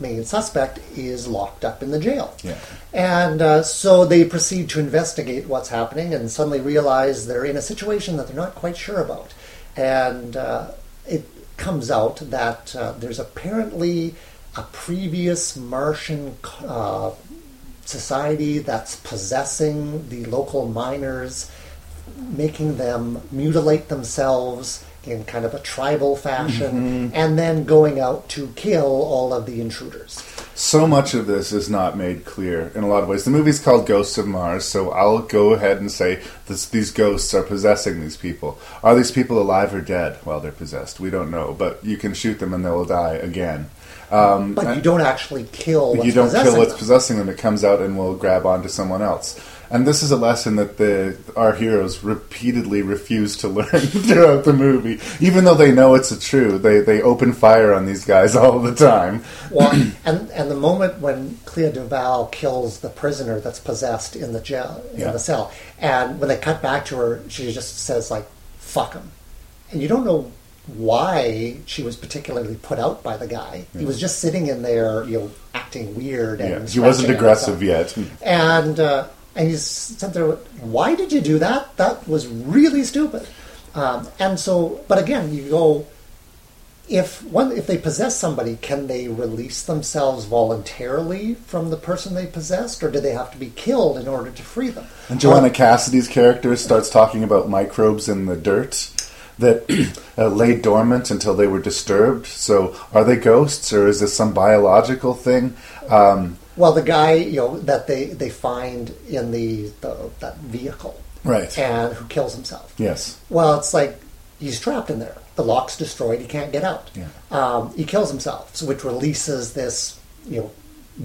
main suspect is locked up in the jail. Yeah. And uh, so they proceed to investigate what's happening and suddenly realize they're in a situation that they're not quite sure about. And uh, it comes out that uh, there's apparently a previous Martian uh, society that's possessing the local miners, making them mutilate themselves in kind of a tribal fashion, Mhm. and then going out to kill all of the intruders. So much of this is not made clear in a lot of ways. The movie's called Ghosts of Mars, so I'll go ahead and say this, these ghosts are possessing these people. Are these people alive or dead while they're possessed? We don't know, but you can shoot them and they'll die again. Um, But you don't actually kill what's you don't possessing kill what's them. possessing them. It comes out and will grab onto someone else. And this is a lesson that the our heroes repeatedly refuse to learn throughout the movie, even though they know it's a true. They they open fire on these guys all the time. Well, and and the moment when Clea DuVall kills the prisoner that's possessed in the jail in Yeah. the cell, and when they cut back to her, she just says like "fuck him," and you don't know why she was particularly put out by the guy. He was just sitting in there, you know, acting weird and Yeah, he wasn't aggressive yet. and uh, and he's sat there. Why did you do that? That was really stupid. Um, and so, but again, you go. If one, if they possess somebody, can they release themselves voluntarily from the person they possessed, or do they have to be killed in order to free them? And Joanna Cassidy's character starts talking about microbes in the dirt that uh, lay dormant until they were disturbed. So, are they ghosts, or is this some biological thing? Um, Well, the guy you know that they they find in the, the that vehicle, Right. and who kills himself. yes. Well, it's like he's trapped in there. The lock's destroyed. He can't get out. Yeah. Um, he kills himself, so which releases this, you know,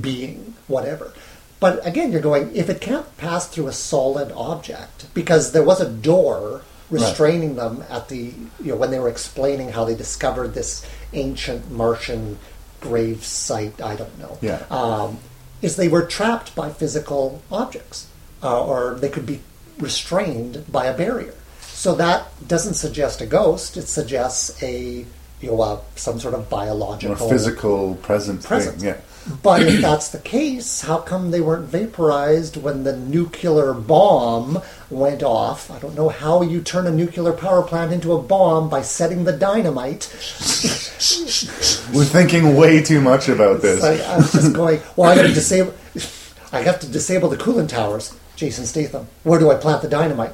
being, whatever. But again, you're going if it can't pass through a solid object because there was a door restraining them at the, you know, when they were explaining how they discovered this ancient Martian grave site. I don't know. Yeah. Um, is they were trapped by physical objects, uh, or they could be restrained by a barrier. So that doesn't suggest a ghost; it suggests a you know uh, some sort of biological, Or physical present presence. thing. Yeah. But if that's the case, how come they weren't vaporized when the nuclear bomb went off? I don't know how you turn a nuclear power plant into a bomb by setting the dynamite. We're thinking way too much about this. So I, I was just going, well, I got to disable. I have to disable the coolant towers. Jason Statham. Where do I plant the dynamite?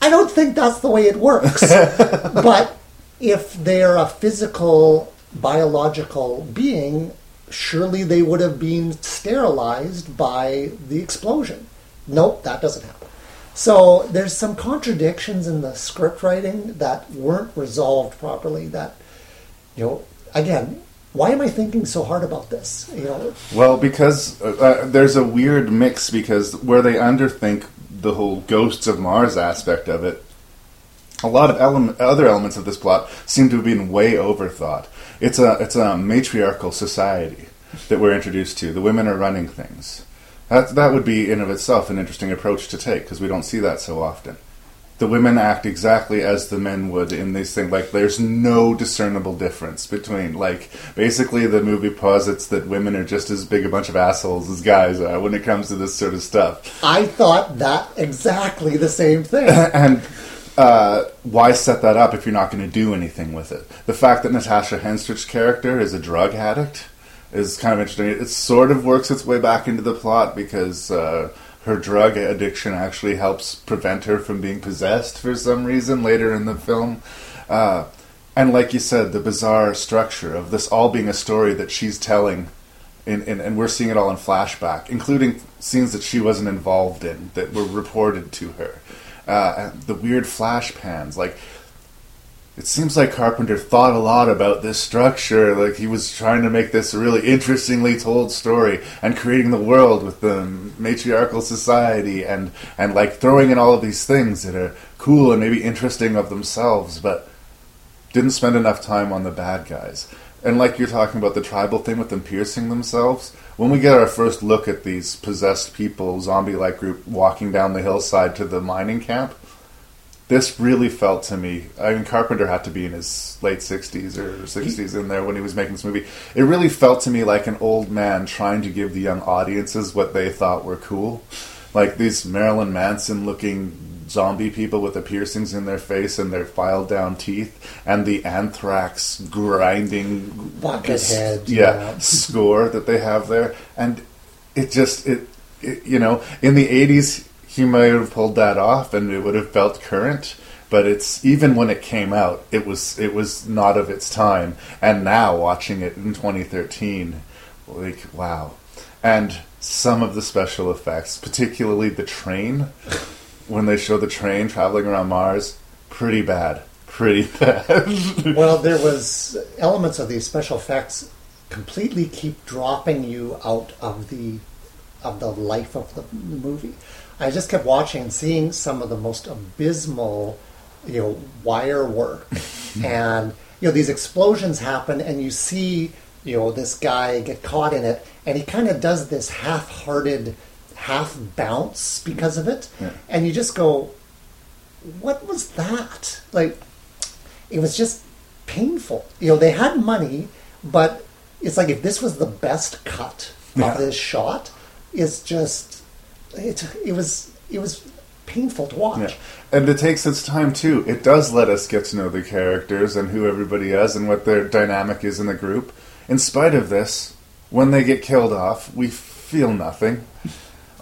I don't think that's the way it works. but if they're a physical, biological being, surely they would have been sterilized by the explosion. Nope, that doesn't happen. So there's some contradictions in the script writing that weren't resolved properly. That you know, again, why am I thinking so hard about this? You know, Well, because uh, uh, there's a weird mix because where they underthink the whole ghosts of Mars aspect of it, a lot of element, other elements of this plot seem to have been way overthought. It's a it's a matriarchal society that we're introduced to. The women are running things. That that would be in of itself an interesting approach to take because we don't see that so often. The women act exactly as the men would in these things. Like there's no discernible difference between like basically the movie posits that women are just as big a bunch of assholes as guys are when it comes to this sort of stuff. I thought that exactly the same thing. and uh, why set that up if you're not going to do anything with it? The fact that Natasha Henstridge's character is a drug addict is kind of interesting. It sort of works its way back into the plot because uh, her drug addiction actually helps prevent her from being possessed for some reason later in the film. Uh, and like you said, the bizarre structure of this all being a story that she's telling in, in, and we're seeing it all in flashback, including scenes that she wasn't involved in that were reported to her. Uh, the weird flash pans, like it seems like Carpenter thought a lot about this structure. Like he was trying to make this a really interestingly told story and creating the world with the matriarchal society and and like throwing in all of these things that are cool and maybe interesting of themselves, but didn't spend enough time on the bad guys. And like you're talking about the tribal thing with them piercing themselves, when we get our first look at these possessed people, zombie like group walking down the hillside to the mining camp, this really felt to me. I mean, Carpenter had to be in his late 60s or 60s in there when he was making this movie. It really felt to me like an old man trying to give the young audiences what they thought were cool. Like these Marilyn Manson looking zombie people with the piercings in their face and their filed down teeth and the Anthrax grinding Buckethead, yeah, yeah. score that they have there. And it just it, it you know in the 80s he might have pulled that off and it would have felt current but it's even when it came out it was it was not of its time. And now watching it in 2013 like wow. And some of the special effects particularly the train when they show the train traveling around Mars pretty bad. Pretty bad. Well, there was elements of these special effects completely keep dropping you out of the of the life of the movie. I just kept watching and seeing some of the most abysmal, you know, wire work, and you know these explosions happen, and you see you know this guy get caught in it, and he kind of does this half-hearted, half bounce because of it, Yeah. and you just go, what was that? Like, it was just painful. You know, they had money, but it's like if this was the best cut Yeah. of this shot, it's just it. It was it was painful to watch. Yeah. And it takes its time too. It does let us get to know the characters and who everybody is and what their dynamic is in the group. In spite of this, when they get killed off, we feel nothing.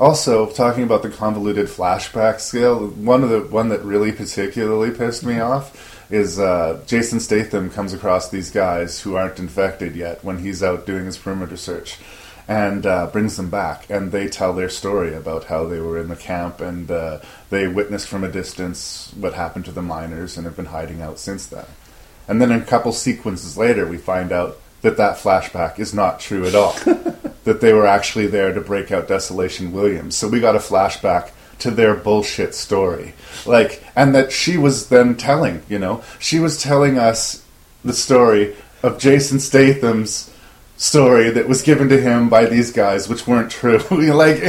Also, talking about the convoluted flashback scale, one of the one that really particularly pissed me off is uh, Jason Statham comes across these guys who aren't infected yet when he's out doing his perimeter search, and uh, brings them back, and they tell their story about how they were in the camp and uh, they witnessed from a distance what happened to the miners and have been hiding out since then. And then a couple sequences later, we find out that that flashback is not true at all. that they were actually there to break out Desolation Williams. So we got a flashback to their bullshit story. Like, and that she was then telling, you know, she was telling us the story of Jason Statham's story that was given to him by these guys, which weren't true. like,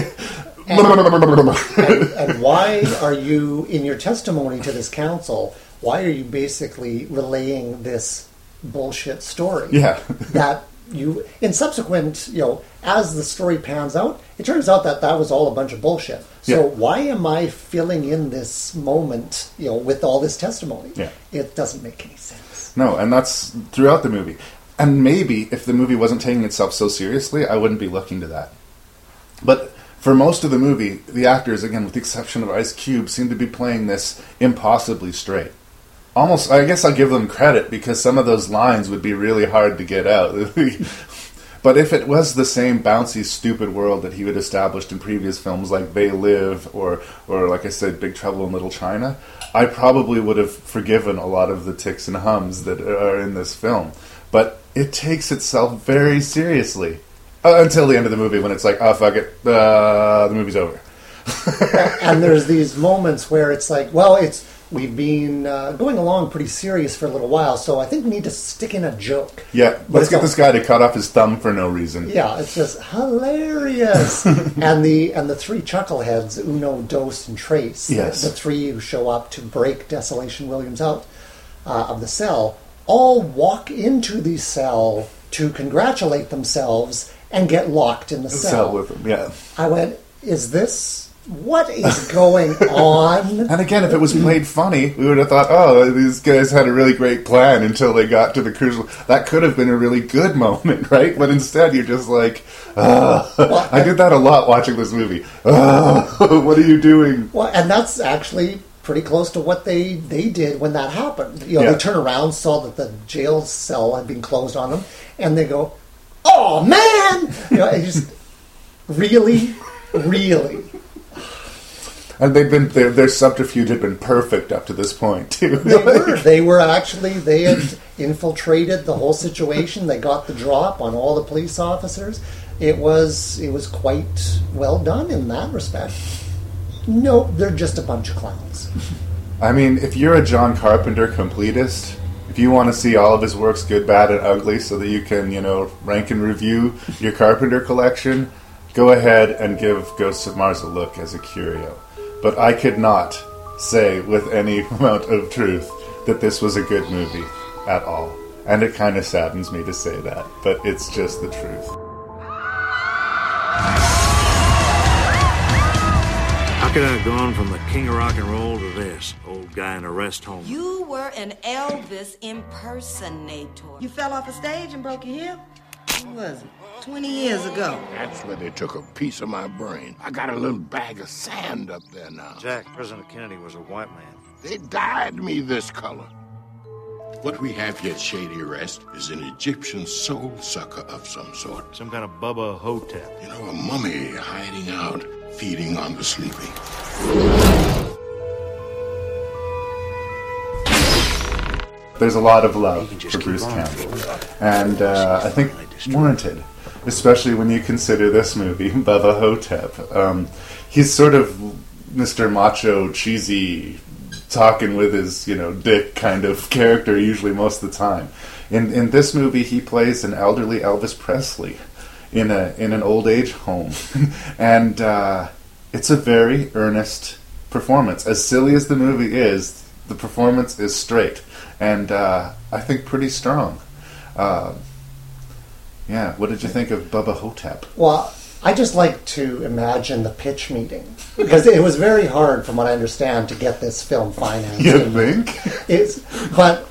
and, and why are you in your testimony to this council? Why are you basically relaying this bullshit story? Yeah. that you in subsequent, you know, as the story pans out, it turns out that that was all a bunch of bullshit. So Yeah. why am I filling in this moment, you know, with all this testimony? Yeah. It doesn't make any sense. No, and that's throughout the movie. And maybe if the movie wasn't taking itself so seriously, I wouldn't be looking to that. But for most of the movie, the actors, again, with the exception of Ice Cube, seem to be playing this impossibly straight. Almost, I guess I'll give them credit because some of those lines would be really hard to get out. but if it was the same bouncy, stupid world that he had established in previous films like They Live or, or like I said, Big Trouble in Little China, I probably would have forgiven a lot of the ticks and hums that are in this film. But it takes itself very seriously. Uh, until the end of the movie when it's like, oh, fuck it, uh, the movie's over. and there's these moments where it's like, well, it's we've been uh, going along pretty serious for a little while, so I think we need to stick in a joke. Yeah, But let's get this guy to cut off his thumb for no reason. Yeah, it's just hilarious. and the and the three chuckleheads, Uno, Dos, and Tres, the- Yes. the, three who show up to break Desolation Williams out uh, of the cell, all walk into the cell to congratulate themselves and get locked in the cell. Cell with him, yeah. I went, is this what is going on? And again, if it was played funny, we would have thought, oh, these guys had a really great plan until they got to the cruise. That could have been a really good moment, right? But instead, you're just like, ah. I did that a lot watching this movie. Ah, what are you doing? Well, and that's actually pretty close to what they, they did when that happened. You know, Yeah. they turn around, saw that the jail cell had been closed on them, and they go, "Oh man!" You know, just really, really. And they've been their, their subterfuge had been perfect up to this point too. They were. They were actually. They had infiltrated the whole situation. They got the drop on all the police officers. It was. It was quite well done in that respect. No, they're just a bunch of clowns. I mean, if you're a John Carpenter completist, if you want to see all of his works, good, bad, and ugly, so that you can, you know, rank and review your Carpenter collection, go ahead and give Ghosts of Mars a look as a curio. But I could not say with any amount of truth that this was a good movie at all. And it kind of saddens me to say that, but it's just the truth. How could I have gone from the king of rock and roll to this old guy in a rest home? You were an Elvis impersonator. You fell off a stage and broke your hip? Who was it? 20 years ago. That's where they took a piece of my brain. I got a little bag of sand up there now. Jack, President Kennedy was a white man. They dyed me this color. What we have here at Shady Rest is an Egyptian soul sucker of some sort. Some kind of Bubba Ho-Tep. You know, a mummy hiding out, feeding on the sleeping. there's a lot of love for Bruce Campbell, and uh, I think warranted, especially when you consider this movie, Bubba Ho-Tep. Um, he's sort of Mr. Macho, cheesy, talking with his you know dick kind of character usually most of the time. In in this movie, he plays an elderly Elvis Presley in a in an old age home, and uh, it's a very earnest performance. As silly as the movie is, the performance is straight and uh, I think pretty strong. Uh, yeah, what did you think of Bubba Ho-Tep? Well, I just like to imagine the pitch meeting because it was very hard, from what I understand, to get this film financed. You think? It's, but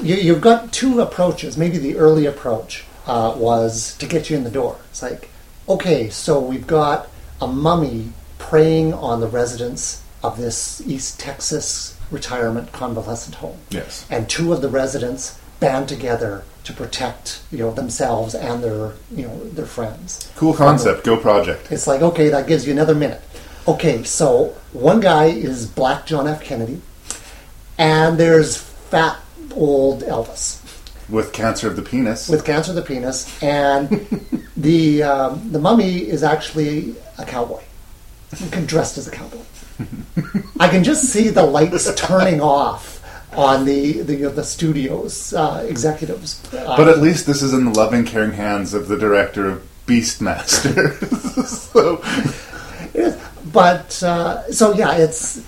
you, you've got two approaches. Maybe the early approach uh, was to get you in the door. It's like, okay, so we've got a mummy preying on the residents of this East Texas retirement convalescent home. Yes. And two of the residents band together to protect you know themselves and their you know their friends. Cool concept. Go project. It's like okay, that gives you another minute. Okay, so one guy is Black John F. Kennedy, and there's fat old Elvis with cancer of the penis. with cancer of the penis, and the um, the mummy is actually a cowboy, dressed as a cowboy. I can just see the lights turning off on the the, the studio's uh, executives. But at least this is in the loving, caring hands of the director of Beastmaster. so, but uh, so yeah, it's.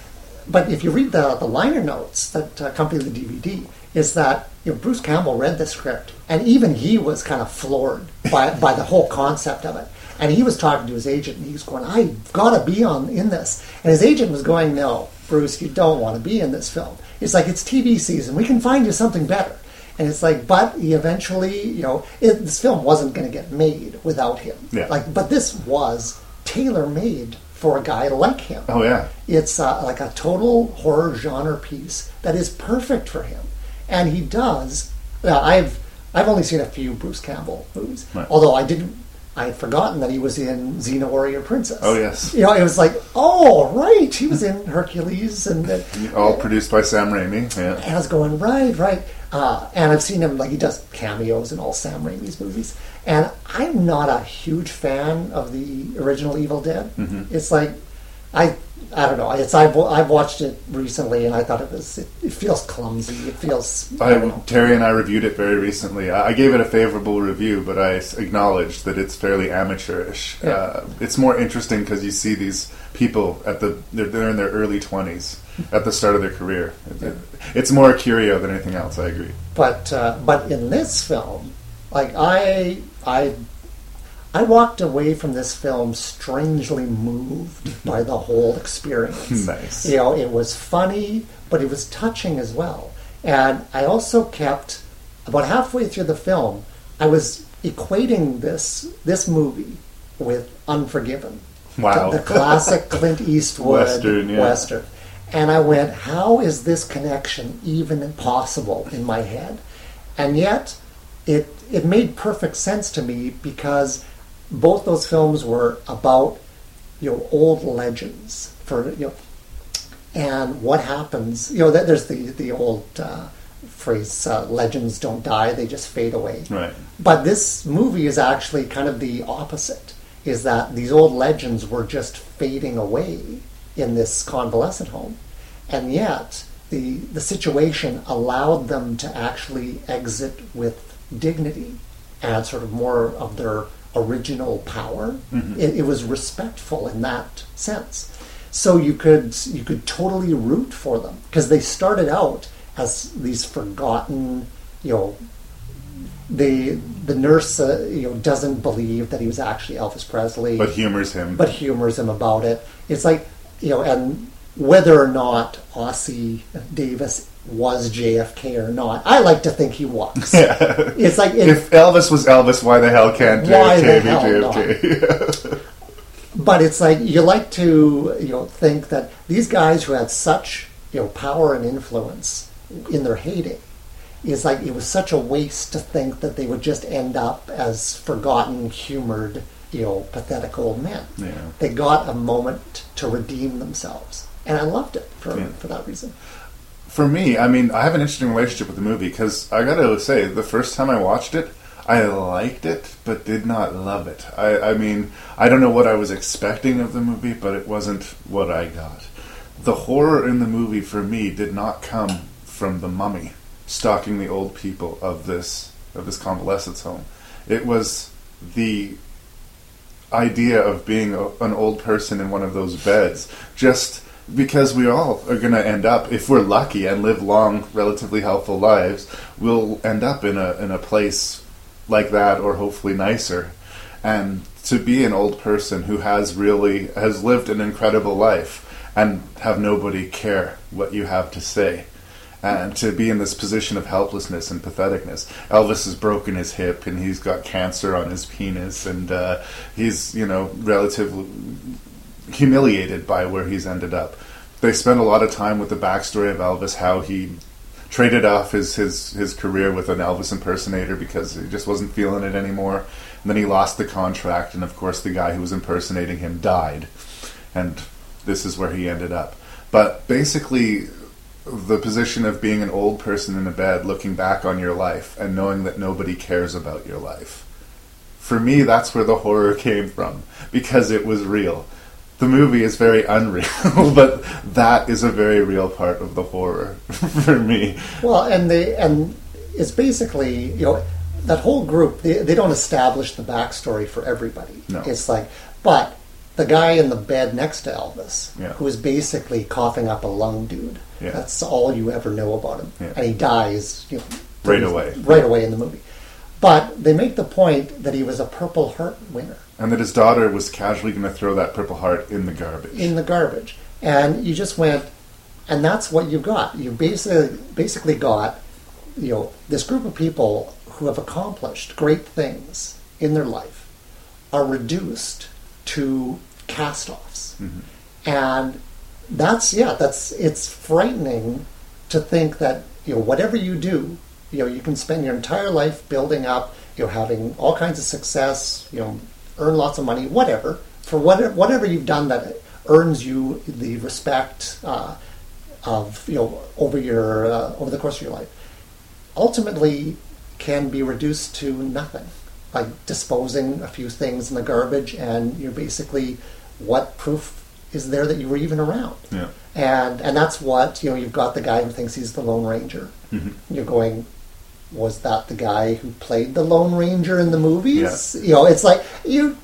But if you read the the liner notes that accompany the DVD, is that you know Bruce Campbell read the script and even he was kind of floored by by the whole concept of it. And he was talking to his agent, and he was going, "I've got to be on in this." And his agent was going, "No, Bruce, you don't want to be in this film. It's like it's TV season. We can find you something better." And it's like, but he eventually, you know, it, this film wasn't going to get made without him. Yeah. Like, but this was tailor made for a guy like him. oh yeah, It's uh, like a total horror genre piece that is perfect for him, and he does. Now, I've I've only seen a few Bruce Campbell movies, Right. although I didn't. I had forgotten that he was in Xena Warrior Princess. Oh, yes. you know it was like, oh right, he was in Hercules, and uh, all produced by Sam Raimi. Yeah. and I was going right, right. Uh, and I've seen him like he does cameos in all Sam Raimi's movies, and I'm not a huge fan of the original Evil Dead. Mhm. It's like I I don't know. It's I've, I've watched it recently, and I thought it was it, it feels clumsy. It feels I I. Terry and I reviewed it very recently. I I gave it a favorable review, but I acknowledged that it's fairly amateurish. Yeah. Uh, it's more interesting because you see these people at the they're, they're in their early twenties at the start of their career. It- it's more a curio than anything else. I agree. But uh, but in this film, like I I I walked away from this film strangely moved by the whole experience. Nice. You know, it was funny, but it was touching as well. And I also kept about halfway through the film, I was equating this this movie with Unforgiven. Wow. The, the classic Clint Eastwood Western, yeah. Western. And I went, how is this connection even possible in my head? And yet, it it made perfect sense to me because both those films were about you know old legends for you know and what happens you know that there's the the old uh, phrase uh, legends don't die they just fade away Right. but this movie is actually kind of the opposite is that these old legends were just fading away in this convalescent home and yet the the situation allowed them to actually exit with dignity and sort of more of their original power Mhm. it, it was respectful in that sense so you could you could totally root for them because they started out as these forgotten you know the the nurse uh, you know doesn't believe that he was actually Elvis Presley But humors him. but humors him about it it's like you know and whether or not Ossie Davis was JFK or not I like to think he was Yeah. it's like it- if Elvis was Elvis, why the hell can't Why the JFK be JFK? But it's like you like to you know think that these guys who had such you know power and influence in their heyday is like it was such a waste to think that they would just end up as forgotten, humored, you know, pathetic old men. Yeah. They got a moment to redeem themselves, and I loved it for Yeah. for that reason. For me, I mean, I have an interesting relationship with the movie because I gotta say, the first time I watched it, I liked it, but did not love it. I, I mean, I don't know what I was expecting of the movie, but it wasn't what I got. The horror in the movie for me did not come from the mummy stalking the old people of this of this convalescence home. It was the idea of being a, an old person in one of those beds just because we all are going to end up if we're lucky and live long relatively healthful lives we'll end up in a in a place like that or hopefully nicer and to be an old person who has really has lived an incredible life and have nobody care what you have to say and to be in this position of helplessness and patheticness. Elvis has broken his hip and he's got cancer on his penis and uh, he's you know relatively humiliated by where he's ended up. They spend a lot of time with the backstory of Elvis, how he traded off his, his, his career with an Elvis impersonator because he just wasn't feeling it anymore. And then he lost the contract, and of course, the guy who was impersonating him died. And this is where he ended up. But basically, the position of being an old person in a bed looking back on your life and knowing that nobody cares about your life. For me, that's where the horror came from because it was real. The movie is very unreal, but that is a very real part of the horror for me. Well, and they and it's basically you know that whole group they, they don't establish the backstory for everybody. No. It's like, but the guy in the bed next to Elvis, Yeah. who is basically coughing up a lung dude. Yeah. That's all you ever know about him, Yeah. and he dies you know, Right away. right away in the movie. But they make the point that he was a Purple Heart winner And that his daughter was casually going to throw that Purple Heart in the garbage. in the garbage, and you just went, and that's what you got. You basically basically got, you know, this group of people who have accomplished great things in their life are reduced to cast-offs, mm-hmm. and that's yeah, that's it's frightening to think that you know whatever you do, you know, you can spend your entire life building up, you know, having all kinds of success, you know, earn lots of money, whatever for whatever whatever you've done that earns you the respect uh, of you know over your uh, over the course of your life, ultimately can be reduced to nothing, like disposing a few things in the garbage, and you're basically what proof is there that you were even around? Yeah. And and that's what you know. You've got the guy who thinks he's the Lone Ranger. Mhm. You're going, was that the guy who played the Lone Ranger in the movies? You know, it's like you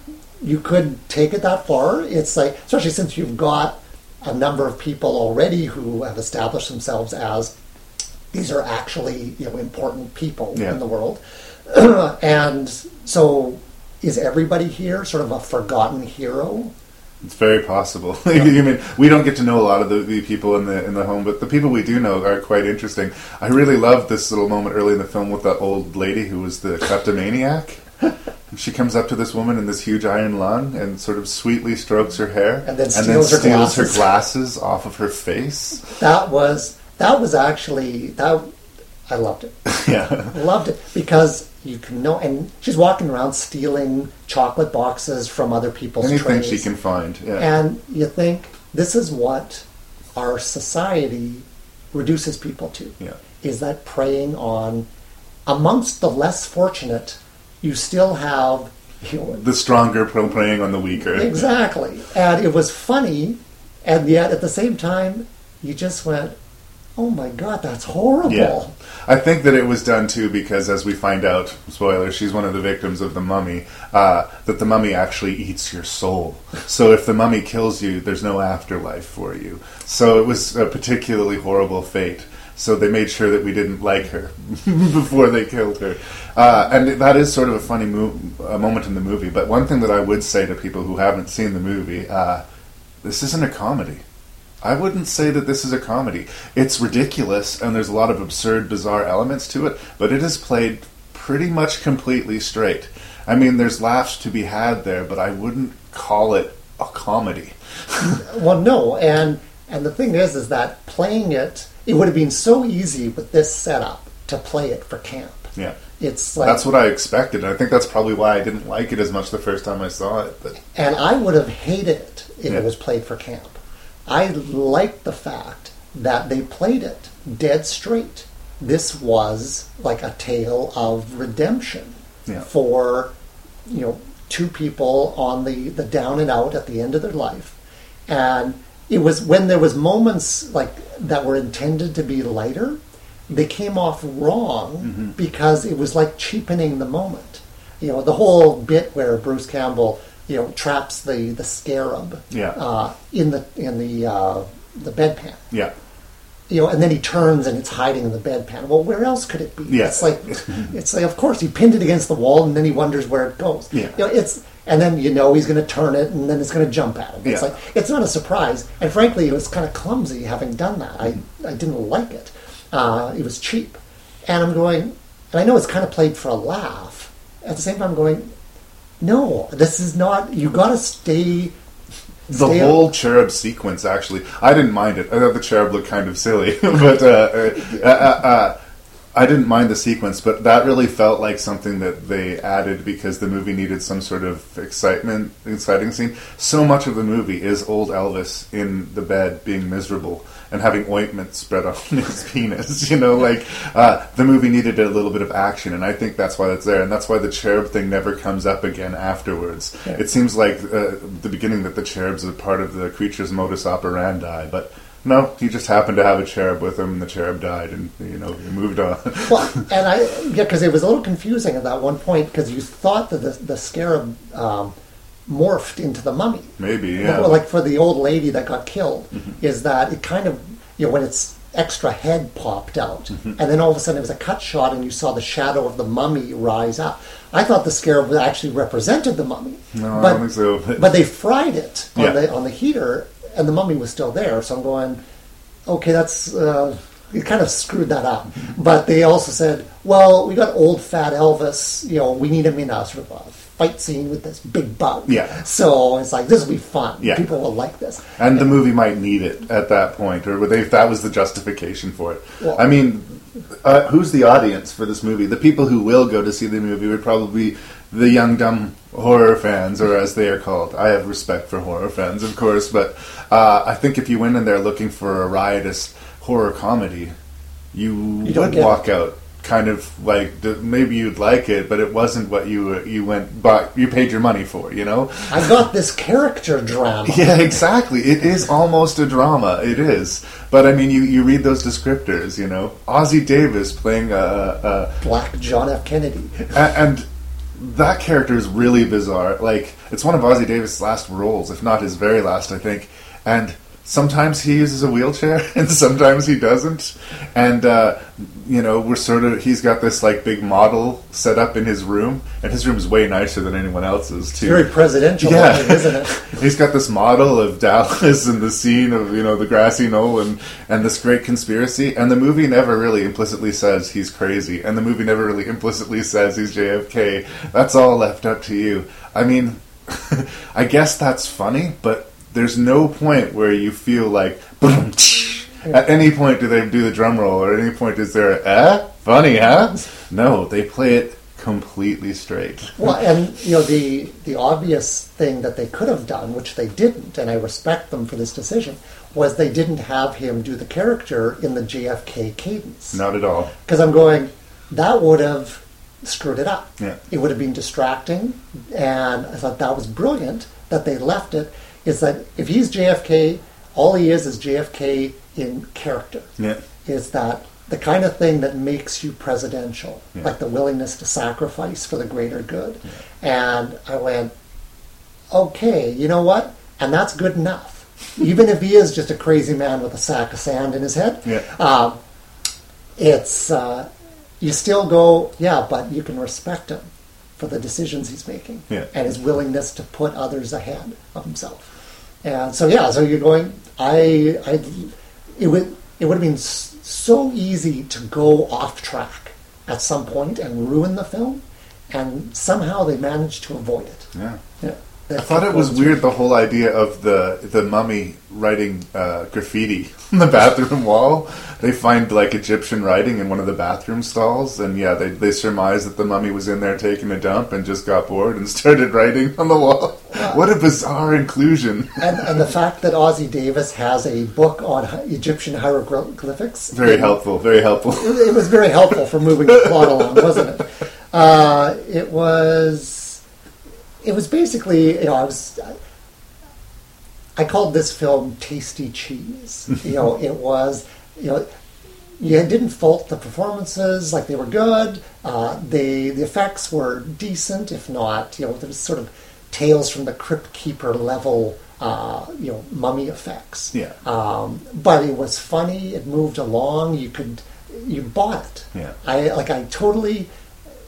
you could take it that far. It's like especially since you've got a number of people already who have established themselves as these are actually you know important people Yeah. in the world, and so is everybody here sort of a forgotten hero? It's very possible. I mean, we don't get to know a lot of the, the people in the in the home, but the people we do know are quite interesting. I really loved this little moment early in the film with that old lady who was the kleptomaniac. she comes up to this woman in this huge iron lung and sort of sweetly strokes her hair, And then steals her steals her glasses. glasses off of her face. That was that was actually that I loved it. yeah, loved it because you can know, and she's walking around stealing chocolate boxes from other people's anything trays. she can find. Yeah, And you think this is what our society reduces people to. Yeah. Is that preying on amongst the less fortunate, you still have you know, the stronger preying on the weaker. exactly. And it was funny, and yet at the same time, you just went, "Oh my god, that's horrible." Yeah. I think that it was done too because, as we find out, spoiler, she's one of the victims of the mummy, uh, that the mummy actually eats your soul. So if the mummy kills you, there's no afterlife for you. So it was a particularly horrible fate. So they made sure that we didn't like her before they killed her. Uh, and that is sort of a funny mo- a moment in the movie. But one thing that I would say to people who haven't seen the movie, uh, this isn't a comedy. I wouldn't say that this is a comedy. It's ridiculous, and there's a lot of absurd, bizarre elements to it, but it is played pretty much completely straight. I mean, there's laughs to be had there, but I wouldn't call it a comedy. Well, no, and and the thing is, is that playing it, it would have been so easy with this setup to play it for camp. Yeah. It's like, That's what I expected, and I think that's probably why I didn't like it as much the first time I saw it. But and I would have hated it if Yeah. it was played for camp. I liked the fact that they played it dead straight. This was like a tale of redemption. Yeah. for you know two people on the the down and out at the end of their life, and it was when there was moments like that were intended to be lighter, they came off wrong Mm-hmm. because it was like cheapening the moment. You know, the whole bit where Bruce Campbell you know traps the the scarab Yeah. uh, in the in the uh, the bedpan Yeah. you know, and then he turns and it's hiding in the bedpan. Well, where else could it be? Yeah. It's like, it's like, of course, he pinned it against the wall, and then he wonders where it goes. Yeah. You know, it's, and then you know he's going to turn it, and then it's going to jump at him. It's Yeah. like, it's not a surprise. And frankly, it was kind of clumsy having done that. I, I didn't like it. Uh, it was cheap, and I'm going, and I know it's kind of played for a laugh. At the same time, I'm going, no, this is not. You got to stay. The stay whole cherub sequence, actually, I didn't mind it. I thought the cherub looked kind of silly, but uh, uh, uh, uh, I didn't mind the sequence. But that really felt like something that they added because the movie needed some sort of excitement, exciting scene. So much of the movie is old Elvis in the bed being miserable and having ointment spread on his penis. You know, like uh, the movie needed a little bit of action, and I think that's why that's there, and that's why the cherub thing never comes up again afterwards. Yeah. It seems like uh, the beginning that the cherubs are part of the creature's modus operandi, but no, he just happened to have a cherub with him, and the cherub died, and you know he moved on. well, and I yeah, because it was a little confusing at that one point because you thought that the the scarab um, morphed into the mummy. Maybe, yeah. Like for the old lady that got killed, Mhm. is that it kind of you know when its extra head popped out, Mhm. and then all of a sudden it was a cut shot, and you saw the shadow of the mummy rise up. I thought the scarab actually represented the mummy, No, I but, don't think so. But, but they fried it on Yeah. the on the heater, and the mummy was still there. So I'm going, okay, that's uh, it. Kind of screwed that up. But they also said, well, we got old fat Elvis. You know, we need him in a sort of a fight scene with this big bug. Yeah. So it's like this will be fun. Yeah. People will like this. and the movie might need it at that point, or they, that was the justification for it. Well- I mean, uh, who's the audience for this movie? The people who will go to see the movie would probably be the young dumb horror fans, or as they are called. I have respect for horror fans, of course, but uh, I think if you went in there looking for a riotous horror comedy, you, You don't would walk out kind of like maybe you'd like it, but it wasn't what you you went but you paid your money for. You know. I got this character drama. Yeah, exactly. It is almost a drama. It is. But I mean, you, you read those descriptors, you know. Ossie Davis playing a, a, Black John F. Kennedy. a and that character is really bizarre. Like it's one of Ossie Davis' last roles, if not his very last, I think. And sometimes he uses a wheelchair, and sometimes he doesn't. And uh, you know, we're sort of he's got this like big model set up in his room, and his room is way nicer than anyone else's too. Very presidential, Yeah. isn't it? He's got this model of Dallas and the scene of you know the grassy knoll and and this great conspiracy. And the movie never really implicitly says he's crazy, and the movie never really implicitly says he's JFK. That's all left up to you. I mean, I guess that's funny, but there's no point where you feel like. boom. At any point do they do the drum roll, or at any point is there a eh? funny, huh? No, they play it completely straight. Well, and you know the the obvious thing that they could have done, which they didn't, and I respect them for this decision, was they didn't have him do the character in the JFK cadence. Not at all. Because I'm going, that would have screwed it up. Yeah. It would have been distracting, and I thought that was brilliant that they left it. Is that if he's JFK, all he is is JFK in character. Yeah. Is that the kind of thing that makes you presidential, Yeah. like the willingness to sacrifice for the greater good. And I went, okay, you know what? And that's good enough. Even if he is just a crazy man with a sack of sand in his head, Yeah. um, it's uh, you still go, yeah, but you can respect him for the decisions he's making Yeah. and his willingness to put others ahead of himself. And so, yeah, so you're going. I, I, it would it would have been so easy to go off track at some point and ruin the film, and somehow they managed to avoid it. Yeah. Yeah. I thought it was weird the whole idea of the the mummy writing uh, graffiti on the bathroom wall. They find like Egyptian writing in one of the bathroom stalls, and yeah, they they surmise that the mummy was in there taking a dump and just got bored and started writing on the wall. What a bizarre inclusion! And, and the fact that Ossie Davis has a book on Egyptian hieroglyphics Very helpful. Very helpful. it, it was very helpful for moving the plot along, wasn't it? Uh, it was. It was basically, you know, I was. I called this film "Tasty Cheese." you know, it was, you know, you didn't fault the performances; like they were good. Uh, they the effects were decent, if not, you know, there was sort of Tales from the Crypt Keeper level, uh, you know, mummy effects. Yeah. Um, but it was funny. It moved along. You could, you bought it. Yeah. I like. I totally,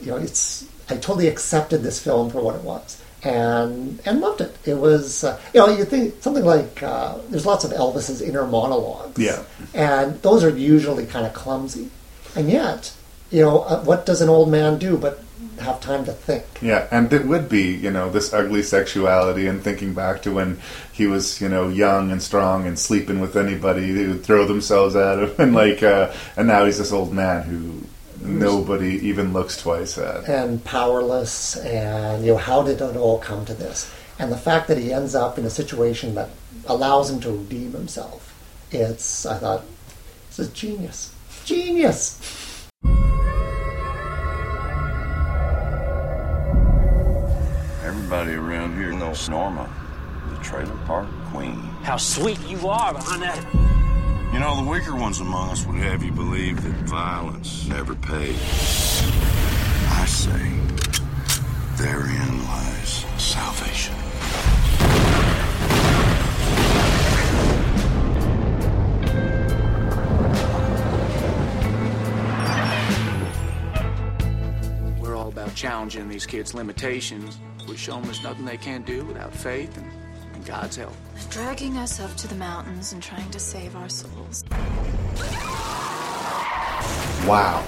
you know, it's. I totally accepted this film for what it was, and and loved it. It was, uh, you know, you think something like uh, there's lots of Elvis's inner monologues. Yeah. And those are usually kind of clumsy, and yet, you know, uh, what does an old man do but have time to think? Yeah, and it would be, you know, this ugly sexuality and thinking back to when he was, you know, young and strong and sleeping with anybody who would throw themselves at him and like uh and now he's this old man who nobody even looks twice at. and powerless and you know how did it all come to this and the fact that he ends up in a situation that allows him to redeem himself it's i thought it's a genius genius Everybody around here knows Norma, the trailer park queen. How sweet you are behind that. You know, the weaker ones among us would have you believe that violence never pays. I say, therein lies salvation. Challenging these kids' limitations. We show them there's nothing they can't do without faith and, and God's help. Dragging us up to the mountains and trying to save our souls. Wow.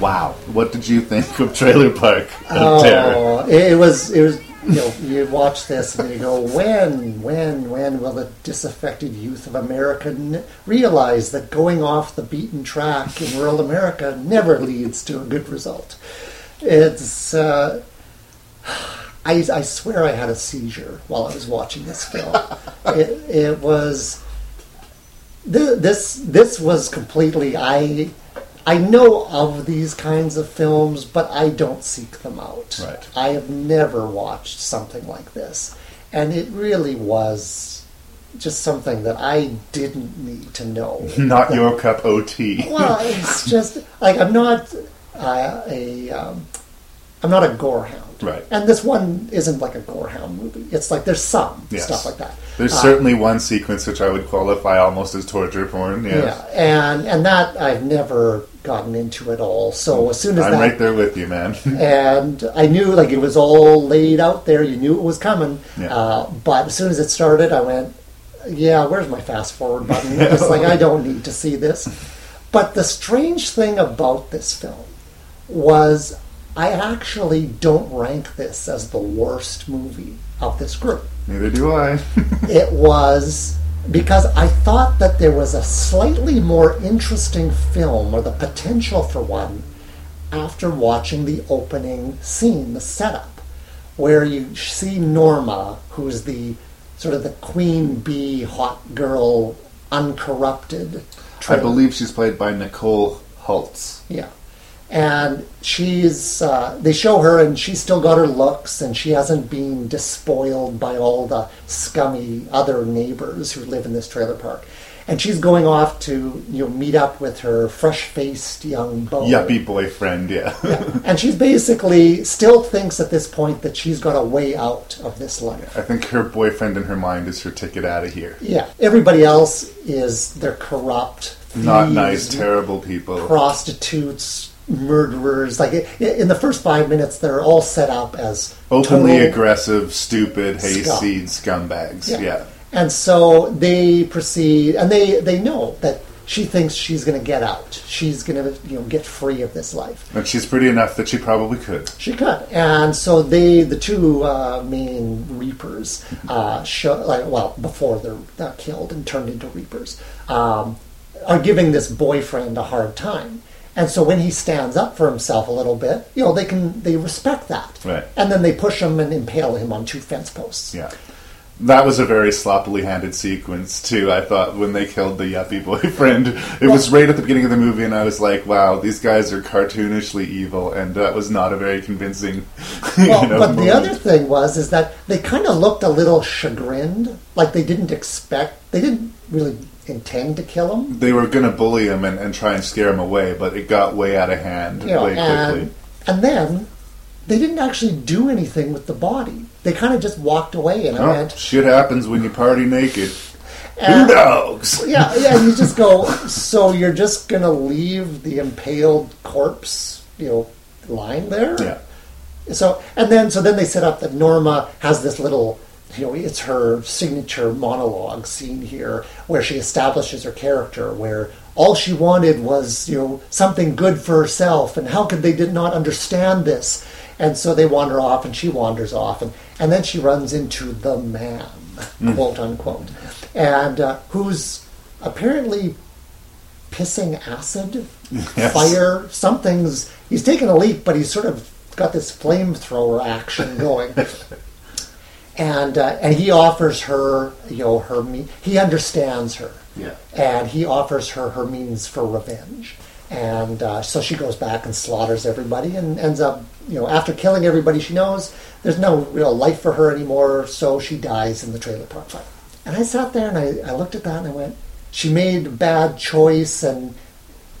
Wow. What did you think of Trailer Park of oh, Terror? oh it it was it was you know you watch this and you go when when when will the disaffected youth of america n- realize that going off the beaten track in rural america never leads to a good result it's uh, I, I swear I had a seizure while I was watching this film. it, it was this this was completely I I know of these kinds of films, but I don't seek them out. Right. I have never watched something like this, and it really was just something that I didn't need to know. Not That- your cup of tea. well, it's just like I'm not uh, a um, I'm not a gorehound, Right. And this one isn't like a gorehound movie. It's like there's some Yes. stuff like that. There's Uh, certainly one sequence which I would qualify almost as torture porn. Yes. Yeah, and and that I've never gotten into at all. So as soon as I'm that, right there with you, man. and I knew like it was all laid out there. You knew it was coming. Yeah. Uh, but as soon as it started, I went, "Yeah, where's my fast forward button?" It's like I don't need to see this. But the strange thing about this film was I actually don't rank this as the worst movie of this group Neither do I. it was because I thought that there was a slightly more interesting film or the potential for one after watching the opening scene, the setup, where you see Norma, who's the sort of the queen bee, hot girl, uncorrupted. I believe she's played by Nichole Hiltz. yeah. And she's, uh, they show her and she's still got her looks and she hasn't been despoiled by all the scummy other neighbors who live in this trailer park. And she's going off to, you know, meet up with her fresh-faced young beau. Yuppie boyfriend, yeah. And she's basically still thinks at this point that she's got a way out of this life. I think her boyfriend in her mind is her ticket out of here. Yeah. Everybody else is, they're corrupt. Not nice, terrible people. prostitutes, murderers. Like in the first five minutes, they're all set up as Openly aggressive, stupid, Scum. hayseed scumbags. Yeah. Yeah. And so they proceed, and they they know that she thinks she's going to get out. She's going to you know get free of this life. And she's pretty enough that she probably could. She could, and so they, the two uh, main reapers, uh, show like well before they're, they're killed and turned into reapers, um, are giving this boyfriend a hard time. And so when he stands up for himself a little bit, you know they can they respect that, Right. and then they push him and impale him on two fence posts. Yeah. That was a very sloppily handed sequence too. I thought when they killed the yuppie boyfriend, it was right at the beginning of the movie, and I was like, "Wow, these guys are cartoonishly evil," and that was not a very convincing. Well, you know, but the other thing was is that they kind of looked a little chagrined, like they didn't expect, they didn't really intend to kill him. they were going to bully him and, and try and scare him away, but it got way out of hand You know, way quickly. and and then they didn't actually do anything with the body. They kind of just walked away, and I Oh, went, shit happens when you party naked. And- Who dogs? yeah, yeah. You just go. So you're just gonna leave the impaled corpse, you know, lying there. Yeah. So and then so then they set up that Norma has this little, you know, it's her signature monologue scene here where she establishes her character, where all she wanted was you know something good for herself, and how could they did not understand this? And so they wander off, and she wanders off, and and then she runs into the man, Mm. quote unquote, and uh, who's apparently pissing acid, Yes. fire, something's. He's taking a leak, but he's sort of got this flamethrower action going. and uh, and he offers her, you know, her me- he understands her, Yeah. and he offers her her means for revenge. And uh, so she goes back and slaughters everybody, and ends up, you know, after killing everybody she knows, there's no real life for her anymore. So she dies in the trailer park fire. And I sat there and I, I looked at that and I went, she made a bad choice, and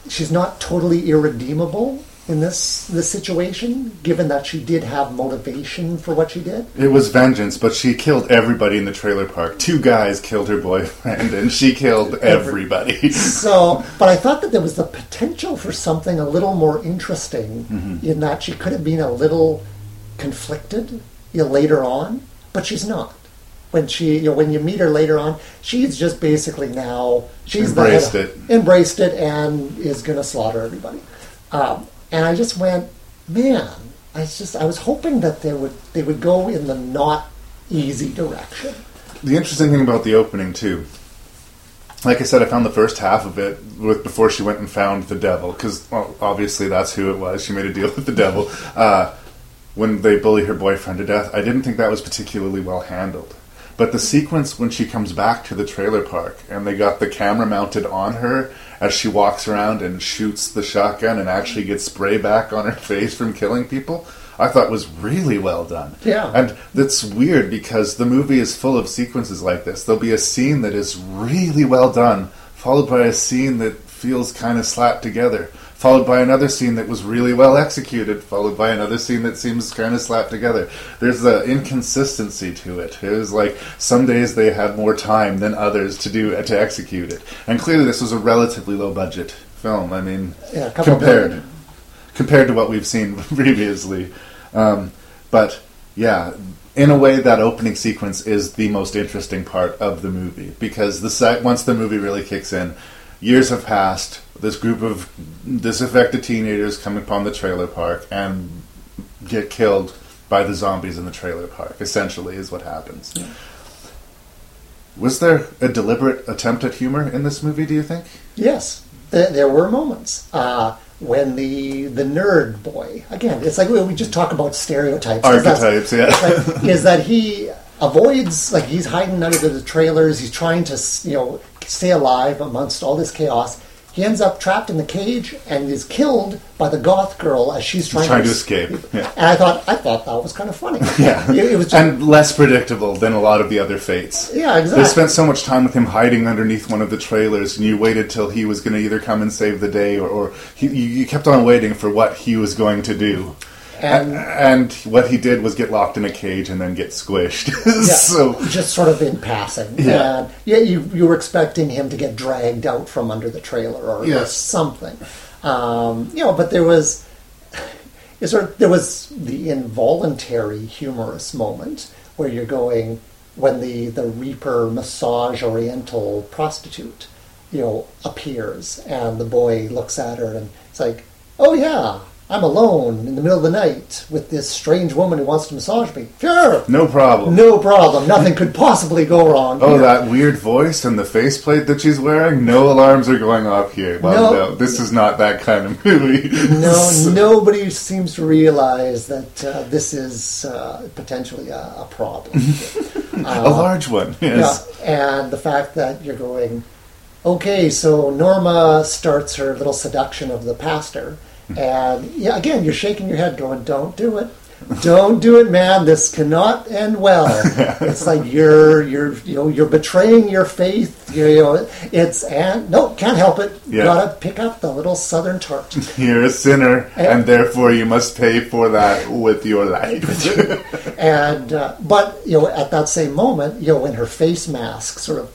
she's not totally irredeemable in this this situation, given that she did have motivation for what she did. It was vengeance, but she killed everybody in the trailer park. Two guys killed her boyfriend, and she killed everybody. So, but I thought that there was the potential for something a little more interesting Mhm. in that she could have been a little conflicted you know, later on, but she's not. When she, you know, when you meet her later on, she's just basically now she's the Embraced it. embraced it, and is going to slaughter everybody. Um, and I just went, man, I just I was hoping that they would they would go in the not easy direction. The interesting thing about the opening too, like I said, I found the first half of it with before she went and found the devil, because well, obviously that's who it was. She made a deal with the devil uh, when they bully her boyfriend to death. I didn't think that was particularly well handled. But the sequence when she comes back to the trailer park and they got the camera mounted on her as she walks around and shoots the shotgun and actually gets spray back on her face from killing people, I thought was really well done. Yeah. And that's weird because the movie is full of sequences like this. There'll be a scene that is really well done, followed by a scene that feels kind of slapped together, followed by another scene that was really well executed, followed by another scene that seems kind of slapped together. There's an inconsistency to it. It was like some days they had more time than others to do to execute it. And clearly this was a relatively low budget film. I mean, Yeah, compared compared to what we've seen previously. Um, but yeah, in a way, that opening sequence is the most interesting part of the movie because the sec- once the movie really kicks in, years have passed. This group of disaffected teenagers come upon the trailer park and get killed by the zombies in the trailer park. Essentially, is what happens. Was there a deliberate attempt at humor in this movie? Do you think? Yes, there, there were moments uh, when the the nerd boy again. It's like we we just talk about stereotypes. Archetypes, yeah. like- is that he avoids like he's hiding under the trailers. He's trying to you know stay alive amongst all this chaos. He ends up trapped in the cage and is killed by the goth girl as she's trying, Trying to es- escape. Yeah. And I thought I thought that was kind of funny. Yeah, it, it was just, and less predictable than a lot of the other fates. Yeah, exactly. They spent so much time with him hiding underneath one of the trailers, and you waited till he was going to either come and save the day, or, or he, you, you kept on waiting for what he was going to do. And- and what he did was get locked in a cage and then get squished. Yeah, so just sort of in passing. Yeah. And yeah, you you were expecting him to get dragged out from under the trailer or, or Yes. something. Um, you know, but there was sort of, there was the involuntary humorous moment where you're going when the the Reaper massage Oriental prostitute, you know, appears and the boy looks at her and it's like, oh yeah. I'm alone in the middle of the night with this strange woman who wants to massage me. Sure, no problem. no problem. Nothing could possibly go wrong. Oh, here. that weird voice and the faceplate that she's wearing. No alarms are going off here. Well, No. no, this is not that kind of movie. No, nobody seems to realize that uh, this is uh, potentially a, a problem. a large one. Yes. Yeah, and the fact that you're going, okay, so Norma starts her little seduction of the pastor, and yeah, again, you're shaking your head, going, "Don't do it." Don't do it, man. This cannot end well. it's like you're you're you know you're betraying your faith. You know it's and no can't help it. You Yeah. gotta pick up the little southern tart. You're a sinner, and therefore you must pay for that with your life. and uh, but you know at that same moment, you know when her face mask sort of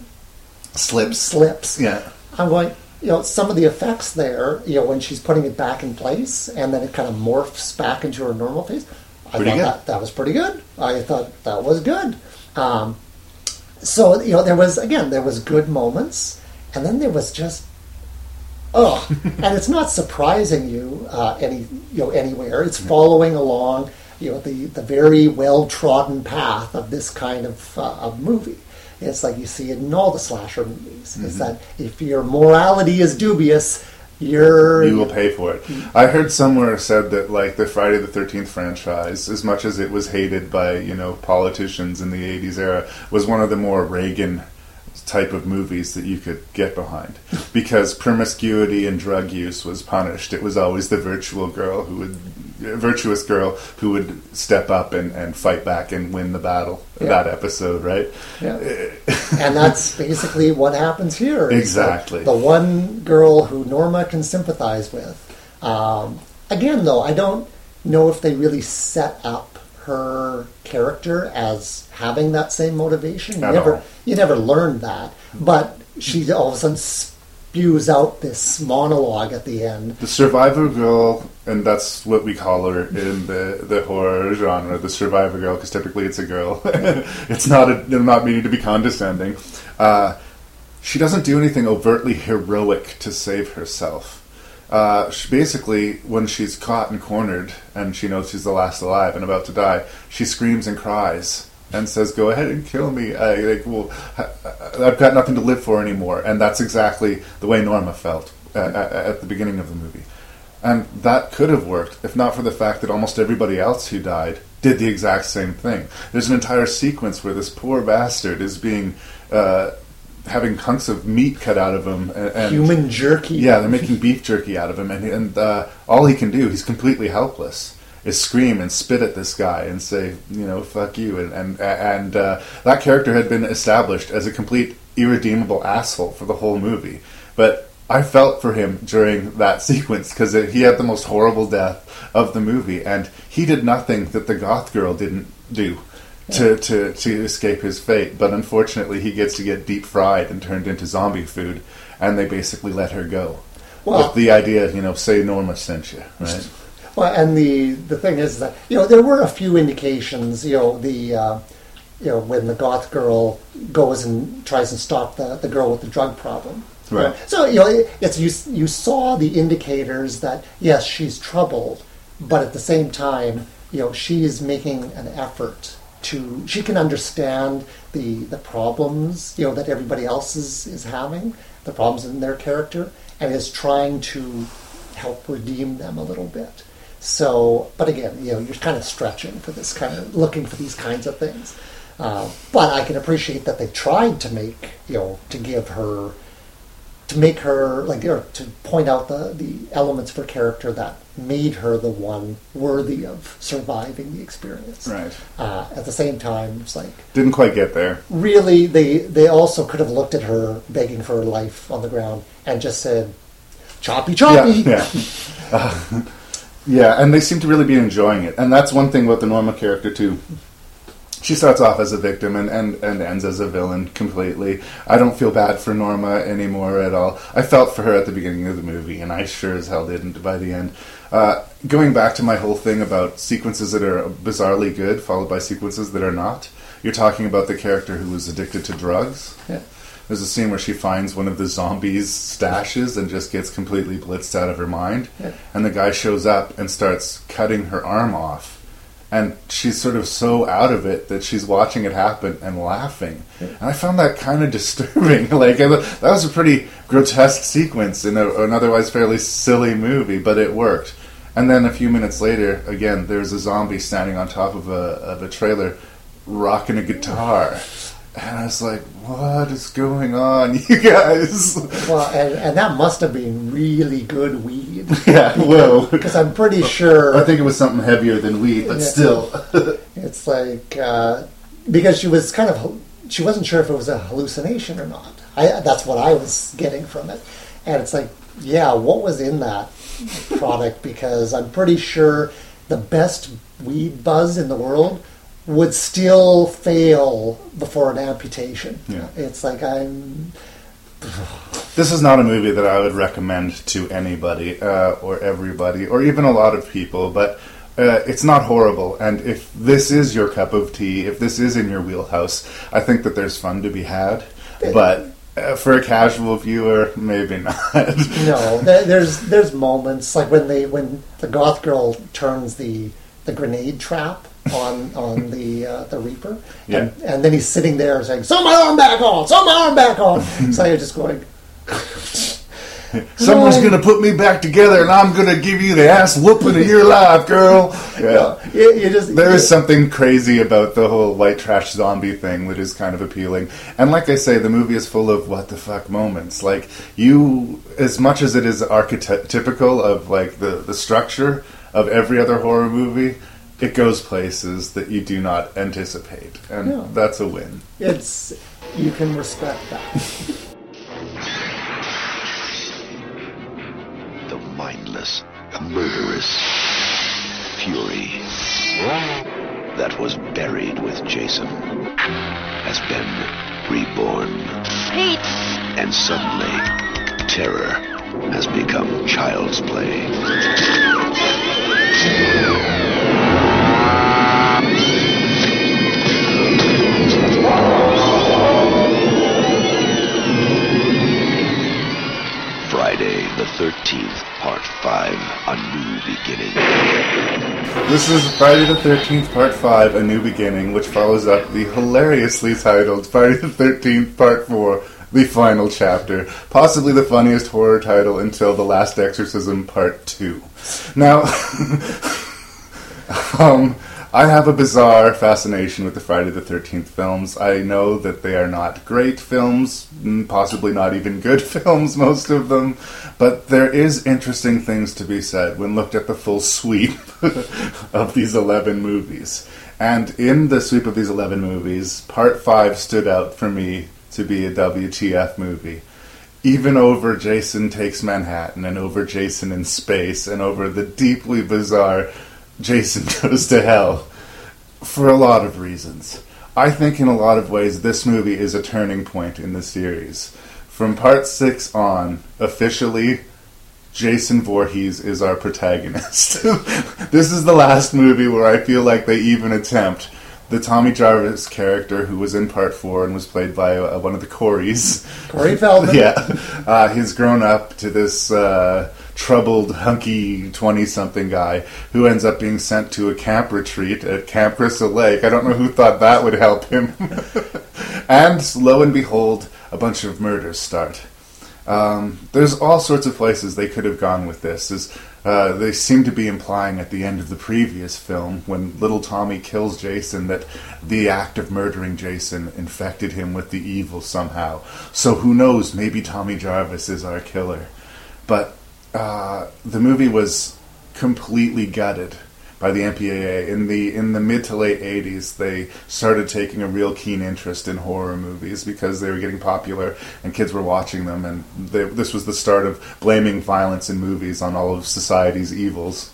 Slips. slips, Yeah. I'm going. You know some of the effects there. You know when she's putting it back in place, and then it kind of morphs back into her normal face. I Pretty thought good. that that was pretty good. I thought that was good. Um, so you know there was again there was good moments, and then there was just oh, and it's not surprising you uh, any you know anywhere. It's following along you know the the very well trodden path of this kind of uh, of movie. It's like you see it in all the slasher movies. Is Mhm. that if your morality is dubious, you're You will pay for it. I heard somewhere said that like the Friday the Thirteenth franchise, as much as it was hated by you know politicians in the '80s era, was one of the more Reagan type of movies that you could get behind because promiscuity and drug use was punished. It was always the virtual girl who would virtuous girl who would step up and, and fight back and win the battle. Yeah. That episode, right? Yeah. and that's basically what happens here Exactly. The, the one girl who Norma can sympathize with. Um, again, though, I don't know if they really set up her character as having that same motivation. You At never, all. you never learned that, but she all of a sudden spews out this monologue at the end. The survivor girl, and that's what we call her in the, the horror genre, the survivor girl, because typically it's a girl. it's not a, I'm not meaning to be condescending. Uh, she doesn't do anything overtly heroic to save herself. Uh, she basically, when she's caught and cornered, and she knows she's the last alive and about to die, she screams and cries and says, "Go ahead and kill me. I, like, well, I- I've got nothing to live for anymore." And that's exactly the way Norma felt uh, at, at the beginning of the movie. And that could have worked if not for the fact that almost everybody else who died did the exact same thing. There's an entire sequence where this poor bastard is being uh, having hunks of meat cut out of him and, and Human jerky. Yeah, they're making beef jerky out of him, and and uh, all he can do, he's completely helpless, is scream and spit at this guy and say, you know, fuck you, and and and uh, that character had been established as a complete irredeemable asshole for the whole movie, but. I felt for him during that sequence because he had the most horrible death of the movie, and he did nothing that the goth girl didn't do to, to, to escape his fate. But unfortunately, he gets to get deep fried and turned into zombie food, and they basically let her go. Well- With the idea, you know, say Norma sent you, right? Well, and the the thing is that you know there were a few indications. You know the uh, you know when the goth girl goes and tries and stop the, the girl with the drug problem. Right. So you know it- it's you you saw the indicators that yes she's troubled, but at the same time you know she is making an effort to she can understand the the problems you know that everybody else is is having the problems in their character and is trying to help redeem them a little bit. So, but again, you know, you're kind of stretching for this kind of looking for these kinds of things. Uh, but I can appreciate that they tried to make you know to give her to make her like or to point out the the elements of her character that made her the one worthy of surviving the experience. Right. Uh, at the same time, it's like Didn't quite get there. really they they also could have looked at her begging for her life on the ground and just said choppy choppy Yeah, yeah. Uh, yeah, and they seem to really be enjoying it. And that's one thing about the Norma character, too. She starts off as a victim and, and, and ends as a villain completely. I don't feel bad for Norma anymore at all. I felt for her at the beginning of the movie, and I sure as hell didn't by the end. Uh, going back to my whole thing about sequences that are bizarrely good, followed by sequences that are not, you're talking about the character who was addicted to drugs. Yeah. There's a scene where she finds one of the zombies' stashes and just gets completely blitzed out of her mind. Yeah. And the guy shows up and starts cutting her arm off. And she's sort of so out of it that she's watching it happen and laughing. And I found that kind of disturbing. like, that was a pretty grotesque sequence in a, an otherwise fairly silly movie, but it worked. And then a few minutes later, again, there's a zombie standing on top of a, of a trailer rocking a guitar. And I was like, what is going on, you guys? Well, and, and that must have been really good weed. Yeah, well. Because I'm pretty sure. I think it was something heavier than weed, but Yeah. still. It's like uh, because she was kind of she wasn't sure if it was a hallucination or not. I that's what I was getting from it, and it's like, yeah, what was in that product? Because I'm pretty sure the best weed buzz in the world would still fail before an amputation. Yeah. It's like I'm This is not a movie that I would recommend to anybody uh, or everybody or even a lot of people, but uh, it's not horrible. And if this is your cup of tea, if this is in your wheelhouse, I think that there's fun to be had. But uh, for a casual viewer, maybe not. no. There's there's moments like when they when the goth girl turns the the grenade trap on on the uh, the Reaper, and, and then he's sitting there saying, "Sew my arm back on, sew my arm back on." so you're just going, Someone's gonna put me back together, and I'm gonna give you the ass whooping of your life, girl. Yeah, you, you just there is something crazy about the whole white trash zombie thing that is kind of appealing. And like I say, the movie is full of what the fuck moments. Like you, as much as it is archetypical of like the the structure of every other horror movie, it goes places that you do not anticipate, and Yeah. that's a win. it's you can respect that. The mindless, murderous fury that was buried with Jason has been reborn. Pete! And suddenly, terror has become child's play. The 13th, Part 5, A New Beginning. This is Friday the 13th, Part 5, A New Beginning, which follows up the hilariously titled Friday the 13th, Part 4, The Final Chapter. Possibly the funniest horror title until The Last Exorcism, Part 2. Now, um, I have a bizarre fascination with the Friday the 13th films. I know that they are not great films, mm, possibly not even good films, most of them, but there is interesting things to be said when looked at the full sweep of these 11 movies. And in the sweep of these 11 movies, Part 5 stood out for me to be a WTF movie. Even over Jason Takes Manhattan and over Jason in Space and over the deeply bizarre Jason Goes to Hell for a lot of reasons. I think in a lot of ways this movie is a turning point in the series. From part 6 on, officially, Jason Voorhees is our protagonist. this is the last movie where I feel like they even attempt the Tommy Jarvis character who was in part 4 and was played by uh, one of the Coreys. Corey Feldman. yeah. Uh, he's grown up to this uh, troubled, hunky 20 something guy who ends up being sent to a camp retreat at Camp Crystal Lake. I don't know who thought that would help him. and lo and behold, a bunch of murders start. Um, there's all sorts of places they could have gone with this. As uh, they seem to be implying at the end of the previous film, when little Tommy kills Jason, that the act of murdering Jason infected him with the evil somehow. So who knows? Maybe Tommy Jarvis is our killer. But uh, the movie was completely gutted by the MPAA in the in the mid to late 80s they started taking a real keen interest in horror movies because they were getting popular and kids were watching them and they, this was the start of blaming violence in movies on all of society's evils.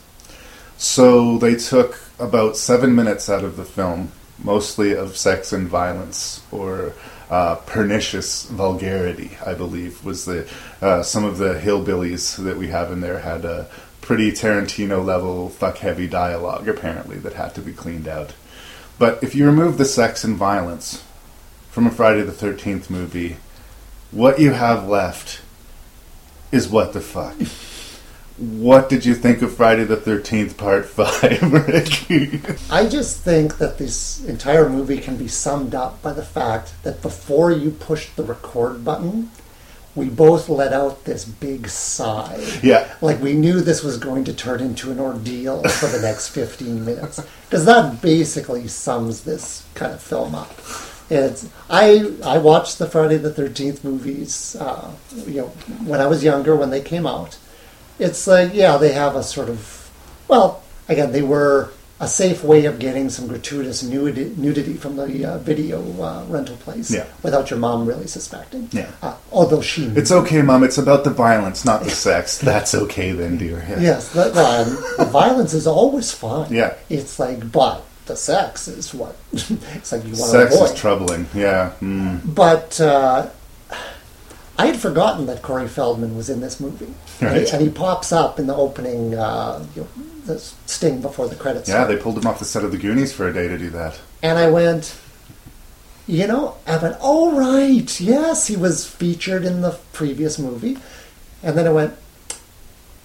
So they took about 7 minutes out of the film mostly of sex and violence or uh, pernicious vulgarity, I believe, was the uh, some of the hillbillies that we have in there had a pretty Tarantino level fuck heavy dialogue apparently that had to be cleaned out. But if you remove the sex and violence from a Friday the Thirteenth movie, what you have left is what the fuck. What did you think of Friday the Thirteenth Part Five, Ricky? I just think that this entire movie can be summed up by the fact that before you pushed the record button, we both let out this big sigh. Yeah. Like we knew this was going to turn into an ordeal for the next 15 minutes. Because that basically sums this kind of film up. It's I I watched the Friday the 13th movies, uh, you know, when I was younger when they came out. It's like yeah, they have a sort of well, again, they were a safe way of getting some gratuitous nudity, nudity from the uh, video uh, rental place Yeah. without your mom really suspecting. Yeah. Uh, although she It's okay, Mom. It's about the violence, not the sex. That's okay, then, dear. Yeah. Yes, the, and the violence is always fine. Yeah. It's like, but the sex is what it's like you want to Sex is troubling. Yeah. Mm. But uh, I had forgotten that Corey Feldman was in this movie, and, Right. he, and he pops up in the opening, uh, you know, the sting before the credits. Yeah, they pulled him off the set of the Goonies for a day to do that. And I went, you know, I went, all right, yes, he was featured in the previous movie. And then I went,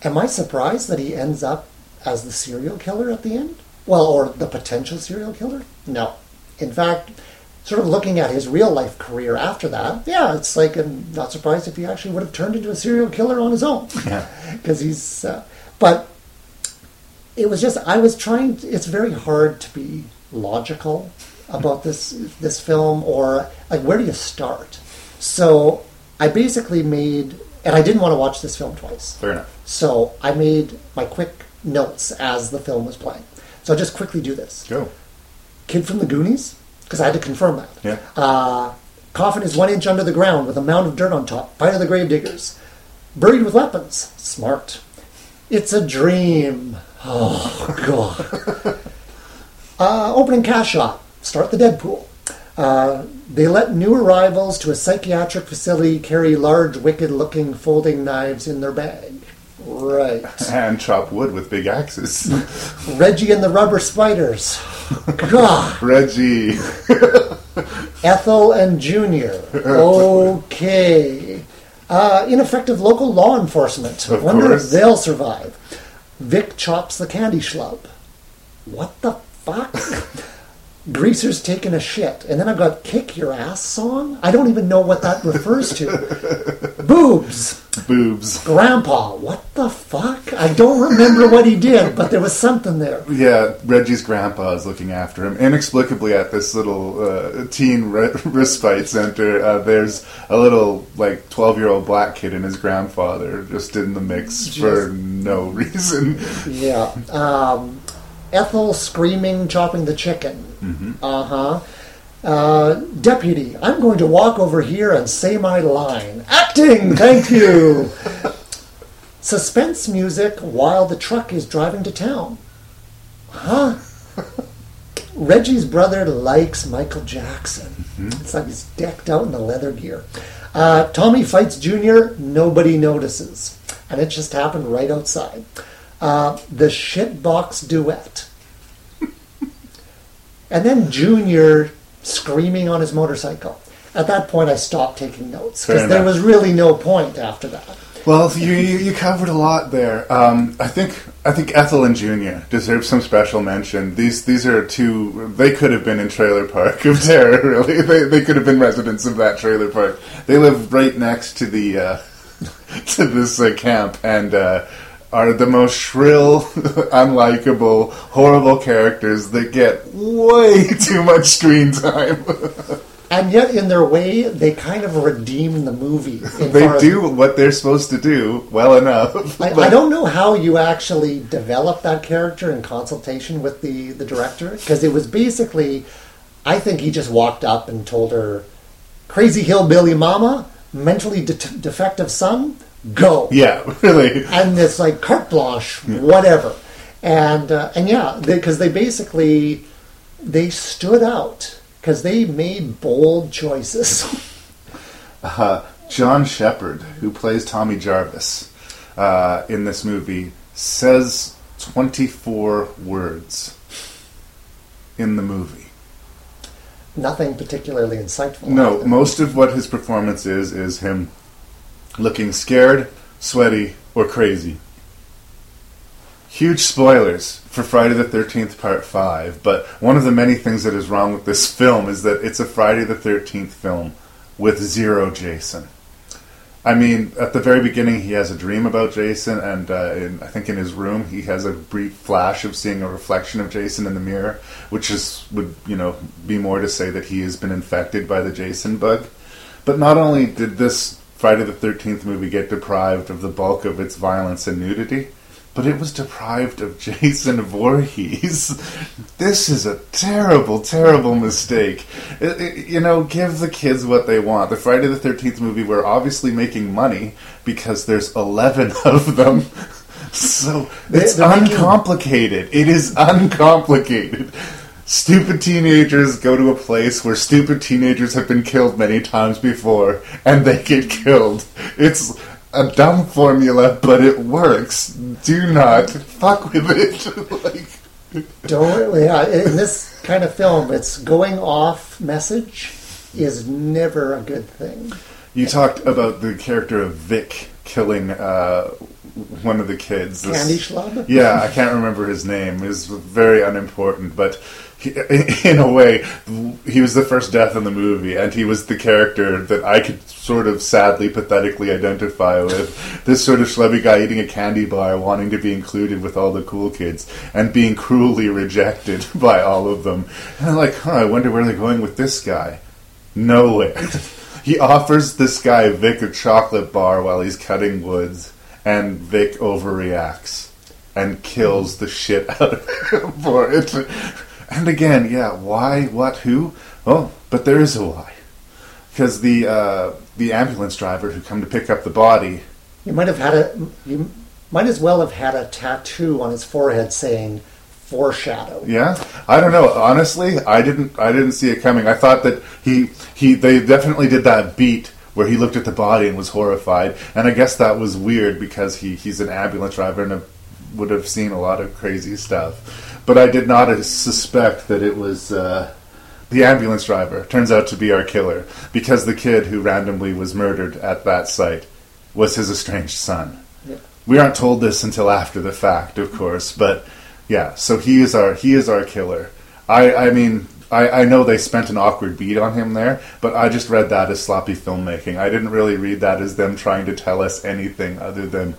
am I surprised that he ends up as the serial killer at the end? Well, or the potential serial killer? No. In fact, sort of looking at his real life career after that, yeah, it's like I'm not surprised if he actually would have turned into a serial killer on his own. Yeah. Because he's, uh, but it was just I was trying. It's very hard to be logical about this this film, or like where do you start? So I basically made, and I didn't want to watch this film twice. Fair enough. So I made my quick notes as the film was playing. So I'll just quickly do this. Go. Kid from the Goonies, because I had to confirm that. Yeah. Uh, coffin is one inch under the ground with a mound of dirt on top. Fight of the Gravediggers. Buried with weapons. Smart. It's a dream. Oh, God. uh, opening cash shot. Start the Deadpool. Uh, they let new arrivals to a psychiatric facility carry large, wicked looking folding knives in their bag. Right. And chop wood with big axes. Reggie and the Rubber Spiders. God. Reggie. Ethel and Junior. Okay. Uh, ineffective local law enforcement. Of Wonder course. if they'll survive. Vic chops the candy schlub. What the fuck? Greaser's taking a shit. And then I've got Kick Your Ass song? I don't even know what that refers to. Boobs. Boobs. Grandpa. What the fuck? I don't remember what he did, but there was something there. Yeah, Reggie's grandpa is looking after him. Inexplicably, at this little uh, teen re- respite center, uh, there's a little like twelve-year-old black kid and his grandfather just in the mix for no reason. Yeah. Um, Ethel screaming, chopping the chicken. Mhm. Uh-huh. Uh Deputy, I'm going to walk over here and say my line. Acting, thank you. Suspense music while the truck is driving to town. Huh? Reggie's brother likes Michael Jackson. It's like he's decked out in the leather gear. Uh, Tommy fights Junior, nobody notices. And it just happened right outside. Uh, the shitbox duet. And then Junior screaming on his motorcycle. At that point, I stopped taking notes because there was really no point after that. Well, you, you covered a lot there. Um, I think I think Ethel and Junior deserve some special mention. These these are two. They could have been in Trailer Park of Terror. Really, they they could have been residents of that trailer park. They live right next to the uh, to this uh, camp and. Uh, are the most shrill, unlikable, horrible characters that get way too much screen time. And yet, in their way, they kind of redeem the movie. they far as- do what they're supposed to do well enough. I, I don't know how you actually developed that character in consultation with the, the director because it was basically, I think he just walked up and told her, "Crazy hillbilly mama, mentally de- defective son, go." Yeah, really. And it's like carte blanche, whatever, and uh, and yeah, because they, basically they stood out because they made bold choices. Uh, John Shepherd, who plays Tommy Jarvis uh, in this movie, says 24 words in the movie. Nothing particularly insightful. No, most of what his performance is is him looking scared, sweaty, or crazy. Huge spoilers for Friday the 13th Part 5, but one of the many things that is wrong with this film is that it's a Friday the 13th film with zero Jason. I mean, at the very beginning, he has a dream about Jason, and uh, in, I think in his room, he has a brief flash of seeing a reflection of Jason in the mirror, which is would you know be more to say that he has been infected by the Jason bug. But not only did this Friday the Thirteenth movie get deprived of the bulk of its violence and nudity, but it was deprived of Jason Voorhees. this is a terrible, terrible mistake. It- it- you know, give the kids what they want. The Friday the 13th movie, we're obviously making money because there's 11 of them. So They- it's they're making- uncomplicated. It is uncomplicated. Stupid teenagers go to a place where stupid teenagers have been killed many times before, and they get killed. It's a dumb formula, but it works. Do not fuck with it. like, Don't yeah. In this kind of film, it's going off message is never a good thing. you talked about the character of Vic killing uh, one of the kids. This- Candy Schlub? Yeah, I can't remember his name. It was very unimportant, but he, in a way, he was the first death in the movie, and he was the character that I could sort of sadly, pathetically identify with. This sort of schlubby guy eating a candy bar, wanting to be included with all the cool kids, and being cruelly rejected by all of them. And I'm like, huh, I wonder where they're going with this guy. Nowhere. he offers this guy Vic a chocolate bar while he's cutting woods, and Vic overreacts and kills the shit out of him for it. And again, yeah, why, what, who? Oh, but there is a why. Because the uh, the ambulance driver who come to pick up the body, You might have had a. You might as well have had a tattoo on his forehead saying "foreshadow." yeah, I don't know. Honestly, I didn't I didn't see it coming. I thought that he he they definitely did that beat where he looked at the body and was horrified, and I guess that was weird because he he's an ambulance driver and a, would have seen a lot of crazy stuff. But I did not suspect that it was. Uh, the ambulance driver turns out to be our killer because the kid who randomly was murdered at that site was his estranged son. Yeah. We aren't told this until after the fact, of course, but yeah. So he is our he is our killer. I I mean I, I know they spent an awkward beat on him there, but I just read that as sloppy filmmaking. I didn't really read that as them trying to tell us anything other than,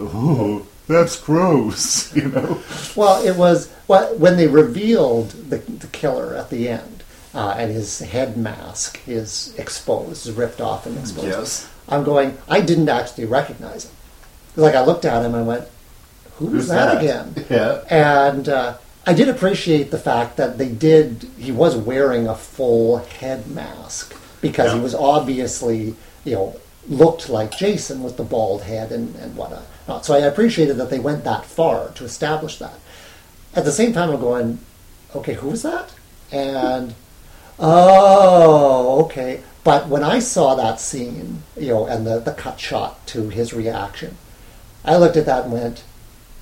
ooh, that's gross, you know. Well, it was well, when they revealed the, the killer at the end, uh, and his head mask is exposed, is ripped off and exposed. Yes. I'm going. I didn't actually recognize him. Like I looked at him and went, "Who's, Who's that, that?" again?" Yeah. And uh, I did appreciate the fact that they did. He was wearing a full head mask because he was obviously, you know, looked like Jason with the bald head and, and whatnot. So I appreciated that they went that far to establish that. At the same time, I'm going, okay, who was that? And oh, okay. But when I saw that scene, you know, and the, the cut shot to his reaction, I looked at that and went,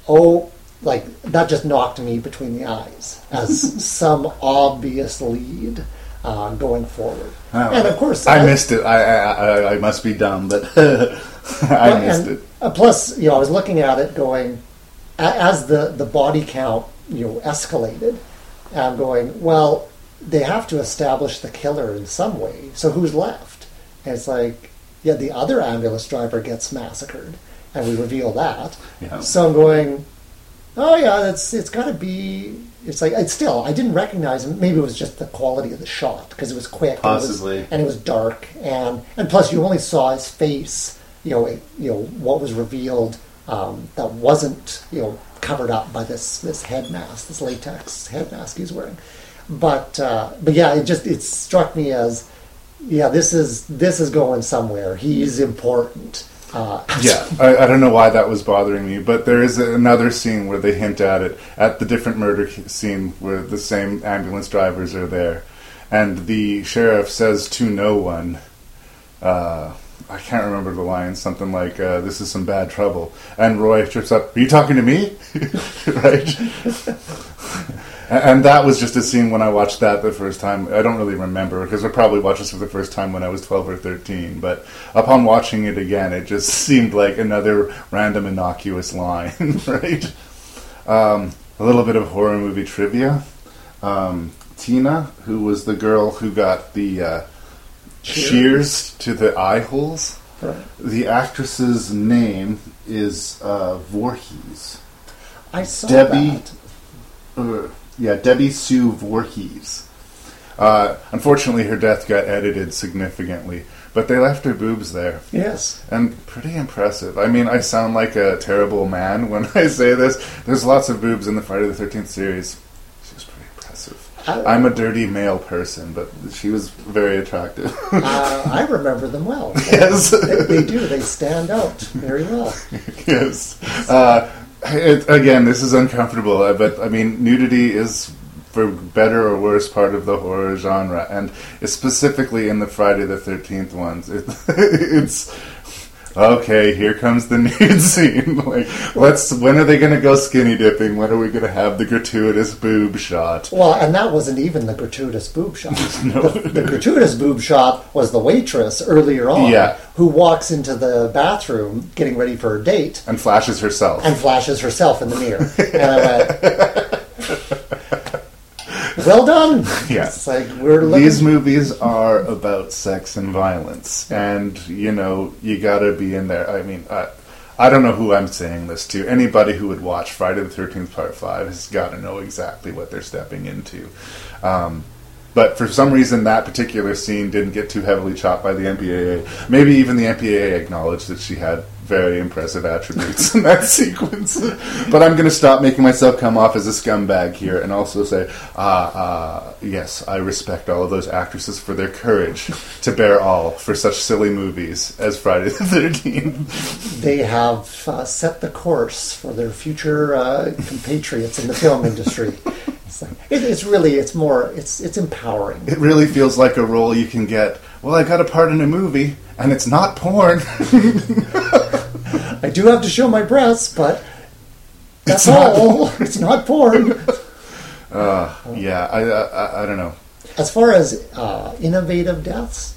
oh, like that just knocked me between the eyes as some obvious lead uh, going forward. Oh, and of course, I as- missed it. I, I, I, I must be dumb, but I missed and, it. uh, plus, you know, I was looking at it going, a- as the, the body count, you know, escalated, I'm going, well, they have to establish the killer in some way. So who's left? And it's like, yeah, the other ambulance driver gets massacred, and we reveal that. Yeah. So I'm going, oh yeah, it's it's got to be. It's like it's still. I didn't recognize him. Maybe it was just the quality of the shot because it was quick. and it was- Possibly. and it was dark, and and plus you only saw his face. You know, it, you know what was revealed um, that wasn't you know covered up by this this head mask, this latex head mask he's wearing. But uh, but yeah, it just it struck me as yeah, this is this is going somewhere. He's important. Uh, Yeah, I, I don't know why that was bothering me, but there is another scene where they hint at it at the different murder scene where the same ambulance drivers are there, and the sheriff says to no one, uh, I can't remember the line, something like uh, "This is some bad trouble," and Roy trips up. Are you talking to me? right. And that was just a scene when I watched that the first time. I don't really remember because I probably watched this for the first time when I was 12 or 13. But upon watching it again, it just seemed like another random innocuous line, right? Um, a little bit of horror movie trivia. Um, Tina, who was the girl who got the uh, Shears? shears to the eye holes, Right. The actress's name is uh, Voorhees. I saw Debbie. that. Uh, yeah, Debbie Sue Voorhees. Uh, unfortunately, her death got edited significantly, but they left her boobs there. Yes. And pretty impressive. I mean, I sound like a terrible man when I say this. There's lots of boobs in the Friday the 13th series. She was pretty impressive. I- I'm a dirty male person, but she was very attractive. Uh, I remember them well. Yes. they, they do. They stand out very well. yes. Uh, it, again, this is uncomfortable, uh, but I mean, nudity is, for better or worse, part of the horror genre, and specifically in the Friday the Thirteenth ones, it, it's okay. Here comes the nude scene. like, let's. When are they going to go skinny dipping? When are we going to have the gratuitous boob shot? Well, and that wasn't even the gratuitous boob shot. No. the, the gratuitous boob shot was the waitress earlier on, Yeah. who walks into the bathroom getting ready for her date And flashes herself. and flashes herself in the mirror. and I went, "Well done." Yeah. It's like we're. These movies are about sex and violence, and you know you got to be in there. I mean, I, I don't know who I'm saying this to. Anybody who would watch Friday the Thirteenth Part Five has got to know exactly what they're stepping into. Um, but for some reason, that particular scene didn't get too heavily chopped by the MPAA. Maybe even the MPAA acknowledged that she had very impressive attributes in that sequence. but I'm going to stop making myself come off as a scumbag here and also say, uh, uh, yes, I respect all of those actresses for their courage to bear all for such silly movies as Friday the 13th. they have uh, set the course for their future uh, compatriots in the film industry. It's, like, it, it's really, it's more, it's it's empowering. It really feels like a role you can get. Well, I got a part in a movie, and it's not porn. I do have to show my breasts, but that's It's Not it's not porn. uh, yeah, I, I, I don't know. As far as uh, innovative deaths,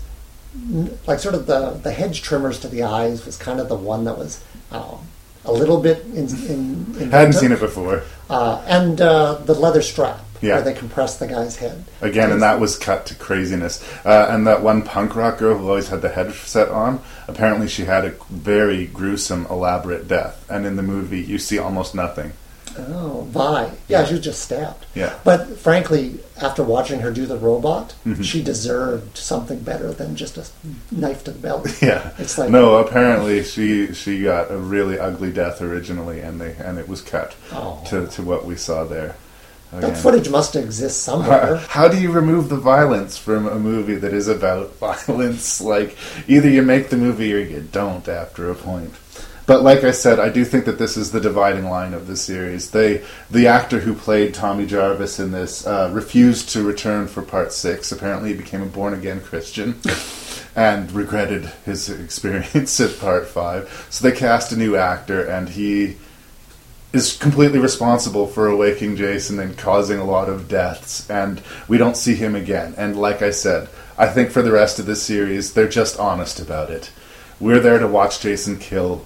like sort of the, the hedge trimmers to the eyes was kind of the one that was um, a little bit in. in, in Hadn't seen it before. Uh, and uh, the leather strap, Yeah. where they compress the guy's head. Again, and that was cut to craziness. Uh, and that one punk rock girl who always had the headset on, apparently she had a very gruesome, elaborate death. And in the movie, you see almost nothing. Oh, Vi. Yeah, she was just stabbed. Yeah. But frankly, after watching her do the robot, Mhm. she deserved something better than just a knife to the belly. Yeah. It's like no, apparently she she got a really ugly death originally, and they and it was cut Oh. to to what we saw there. That footage must exist How, somewhere. how do you remove the violence from a movie that is about violence? Like, either you make the movie or you don't after a point. But like I said, I do think that this is the dividing line of the series. They, the actor who played Tommy Jarvis in this, uh, refused to return for part six. Apparently, he became a born again Christian and regretted his experience at part five. So they cast a new actor, and he is completely responsible for awaking Jason and causing a lot of deaths, and we don't see him again. And like I said, I think for the rest of this series, they're just honest about it. We're there to watch Jason kill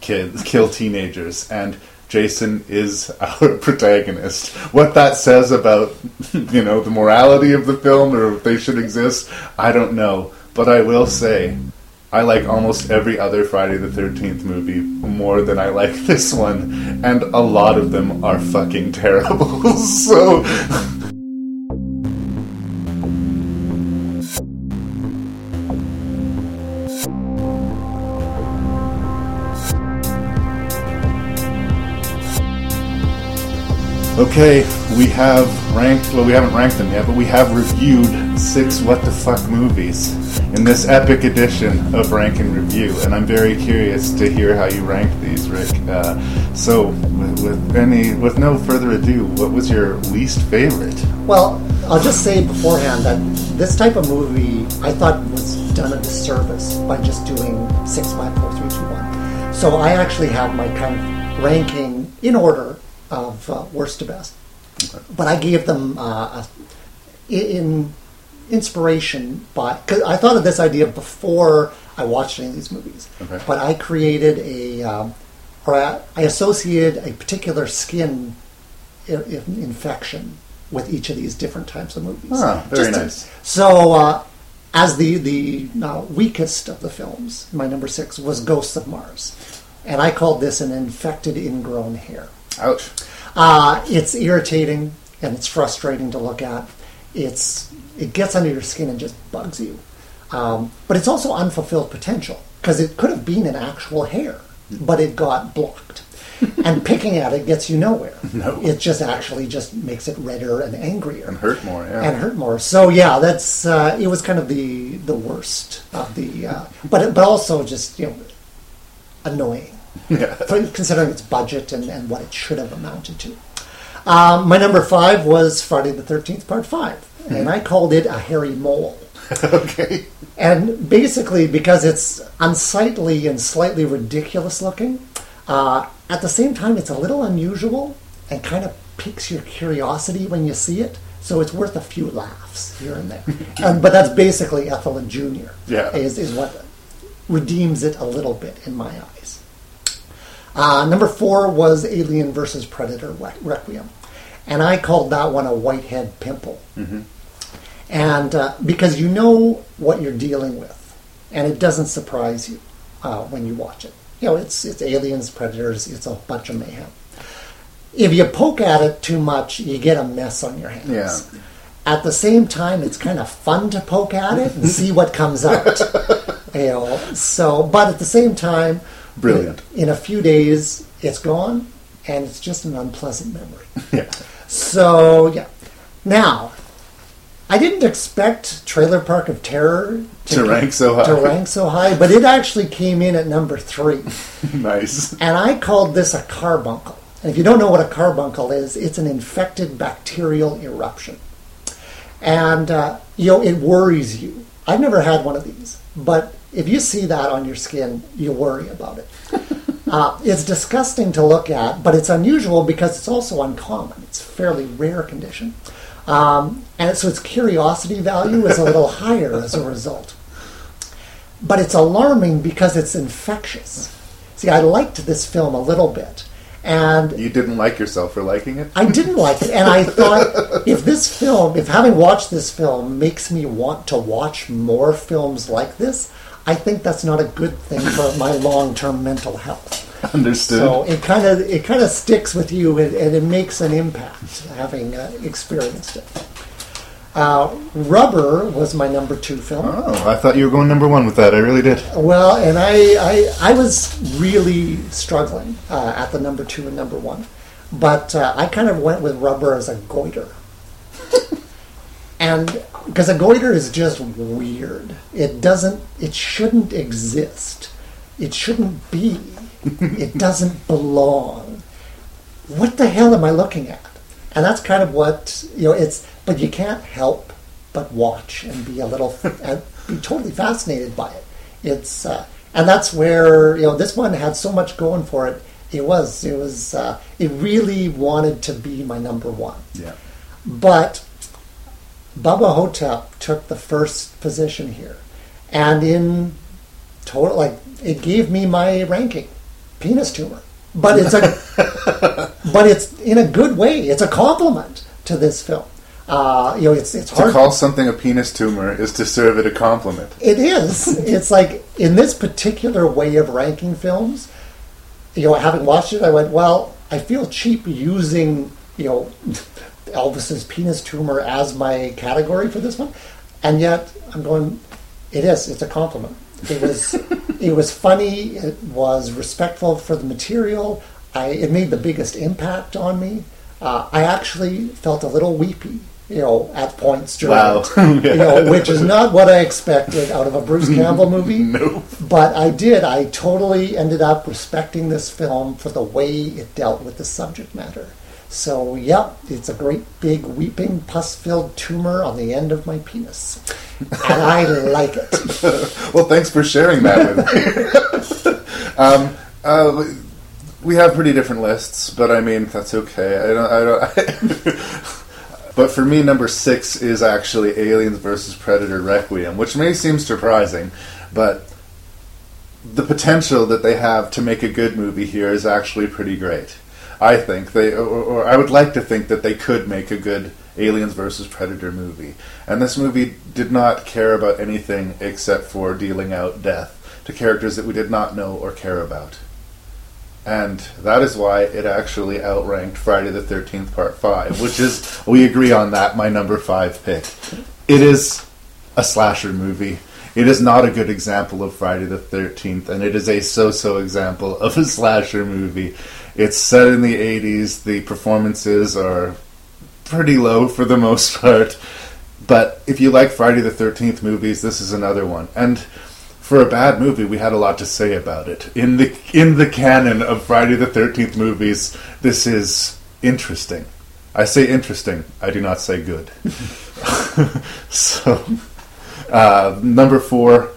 kids, kill teenagers, and Jason is our protagonist. What that says about, you know, the morality of the film or if they should exist, I don't know. But I will say, I like almost every other Friday the 13th movie more than I like this one, and a lot of them are fucking terrible. so. Okay, we have ranked, well, we haven't ranked them yet, but we have reviewed six what the fuck movies in this epic edition of Rank and Review, and I'm very curious to hear how you rank these, Rick. Uh, so, with, with any, with no further ado, what was your least favorite? Well, I'll just say beforehand that this type of movie I thought was done a disservice by just doing six, five, four, three, two, one. So I actually have my kind of ranking in order of uh, worst to best. But I gave them uh, a, in inspiration by because I thought of this idea before I watched any of these movies. Okay. But I created a um, or I, I associated a particular skin infection with each of these different types of movies. Ah, very Just to- nice. so uh, as the the uh, weakest of the films, my number six was Ghosts of Mars, and I called this an infected ingrown hair. Ouch. Uh, it's irritating and it's frustrating to look at. It's it gets under your skin and just bugs you. Um, but it's also unfulfilled potential because it could have been an actual hair, but it got blocked. and picking at it gets you nowhere. No. It just actually just makes it redder and angrier And hurt more, yeah. and hurt more. So yeah, that's uh, it was kind of the the worst of the, uh, but but also just you know annoying, Yeah. considering its budget and, and what it should have amounted to. Um, my number five was Friday the Thirteenth Part 5 and I called it a hairy mole. okay. And basically, because it's unsightly and slightly ridiculous looking, uh, at the same time, it's a little unusual and kind of piques your curiosity when you see it. So it's worth a few laughs here and there. and, but that's basically Ethel and Junior Yeah. Is, is what redeems it a little bit in my eyes. Uh, number four was Alien versus Predator Requiem. And I called that one a whitehead pimple Mm-hmm. and uh, because you know what you're dealing with, and it doesn't surprise you uh, when you watch it. You know, it's it's aliens, predators, it's a bunch of mayhem. If you poke at it too much, you get a mess on your hands. Yeah. At the same time, it's kind of fun to poke at it and see what comes out. you know, so but at the same time, Brilliant. In a few days, it's gone, and it's just an unpleasant memory. Yeah. So yeah. Now, I didn't expect Trailer Park of Terror To rank so high. To rank so high, but it actually came in at number three, nice. and I called this a carbuncle. And if you don't know what a carbuncle is, it's an infected bacterial eruption, and uh, you know it worries you. I've never had one of these, but if you see that on your skin, you worry about it. Uh, it's disgusting to look at, but it's unusual because it's also uncommon. It's a fairly rare condition. Um, and so its curiosity value is a little higher as a result. But it's alarming because it's infectious. See, I liked this film a little bit. And You didn't like yourself for liking it? I didn't like it, and I thought if this film, if having watched this film makes me want to watch more films like this, I think that's not a good thing for my long-term mental health. Understood. So it kind of it kind of sticks with you, and, and it makes an impact having uh, experienced it. Uh, Rubber was my number two film. Oh, I thought you were going number one with that. I really did. Well, and I, I, I was really struggling uh, at the number two and number one, but uh, I kind of went with rubber as a goiter, and because a goiter is just weird. It doesn't. It shouldn't exist. It shouldn't be. it doesn't belong. What the hell am I looking at? And that's kind of what you know. It's but you can't help but watch and be a little and be totally fascinated by it. It's uh, and that's where you know this one had so much going for it. It was it was uh, it really wanted to be my number one. Yeah. But Bubba Ho-Tep took the first position here, and in total, like it gave me my ranking, penis tumor. But it's a, but it's in a good way. It's a compliment to this film. Uh, you know, it's it's hard To call something a penis tumor is to serve it a compliment. It is. It's like in this particular way of ranking films. You know, having watched it, I went, well, I feel cheap using you know Elvis's penis tumor as my category for this one, and yet I'm going. It is. It's a compliment. It was. it was funny. It was respectful for the material. I. It made the biggest impact on me. Uh, I actually felt a little weepy. You know, at points during Wow. it, you know, which is not what I expected out of a Bruce Campbell movie. No. But I did. I totally ended up respecting this film for the way it dealt with the subject matter. So, yep, it's a great big weeping pus filled tumor on the end of my penis. And I like it. well, thanks for sharing that with me. um, uh, we have pretty different lists, but I mean that's okay. I don't. I don't. but for me, number six is actually Aliens versus Predator Requiem, which may seem surprising, but the potential that they have to make a good movie here is actually pretty great. I think they, or, or I would like to think that they could make a good Aliens versus Predator movie. And this movie did not care about anything except for dealing out death to characters that we did not know or care about. And that is why it actually outranked Friday the 13th Part 5, which is, we agree on that, my number 5 pick. It is a slasher movie. It is not a good example of Friday the 13th, and it is a so so example of a slasher movie. It's set in the 80s, the performances are pretty low for the most part. But if you like Friday the 13th movies, this is another one. And for a bad movie, we had a lot to say about it. In the in the canon of Friday the 13th movies, this is interesting. I say interesting. I do not say good. so, uh, number four,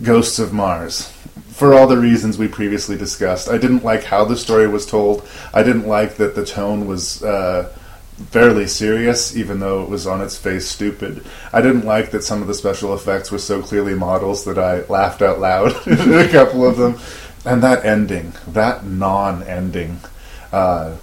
Ghosts of Mars. For all the reasons we previously discussed, I didn't like how the story was told. I didn't like that the tone was uh, fairly serious, even though it was on its face stupid. I didn't like that some of the special effects were so clearly models that I laughed out loud a couple of them. And that ending, that non ending, uh,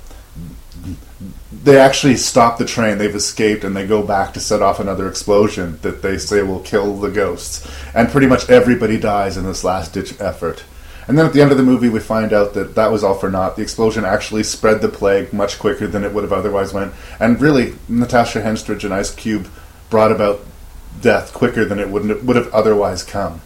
they actually stop the train. They've escaped, and they go back to set off another explosion that they say will kill the ghosts. And pretty much everybody dies in this last ditch effort. And then at the end of the movie, we find out that that was all for naught. The explosion actually spread the plague much quicker than it would have otherwise went. And really, Natasha Henstridge and Ice Cube brought about death quicker than it would would have otherwise come.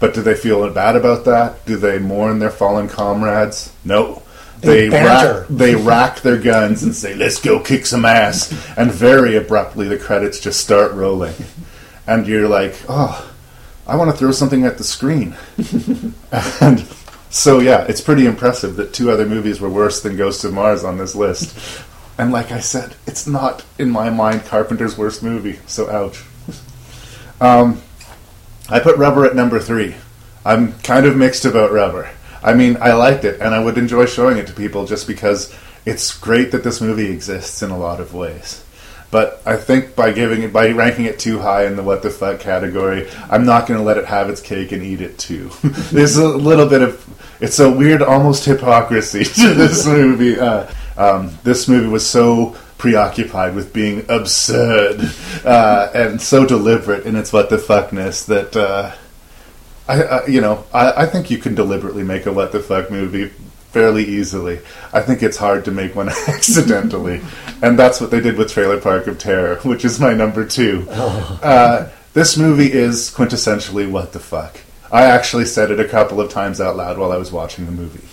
But do they feel bad about that? Do they mourn their fallen comrades? No. They rack, they rack their guns and say, "Let's go kick some ass." And very abruptly, the credits just start rolling, and you're like, "Oh, I want to throw something at the screen." and so, yeah, it's pretty impressive that two other movies were worse than Ghost of Mars on this list. And like I said, it's not in my mind Carpenter's worst movie. So, ouch. Um, I put Rubber at number three. I'm kind of mixed about Rubber. I mean, I liked it, and I would enjoy showing it to people just because it's great that this movie exists in a lot of ways. But I think by giving it, by ranking it too high in the what the fuck category, I'm not going to let it have its cake and eat it too. There's a little bit of, it's a weird, almost hypocrisy to this movie. Uh, um, this movie was so preoccupied with being absurd uh, and so deliberate in its what the fuckness that. Uh, I, I you know, I, I think you can deliberately make a what the fuck movie fairly easily. I think it's hard to make one accidentally, and that's what they did with Trailer Park of Terror, which is my number two. Uh, this movie is quintessentially what the fuck. I actually said it a couple of times out loud while I was watching the movie.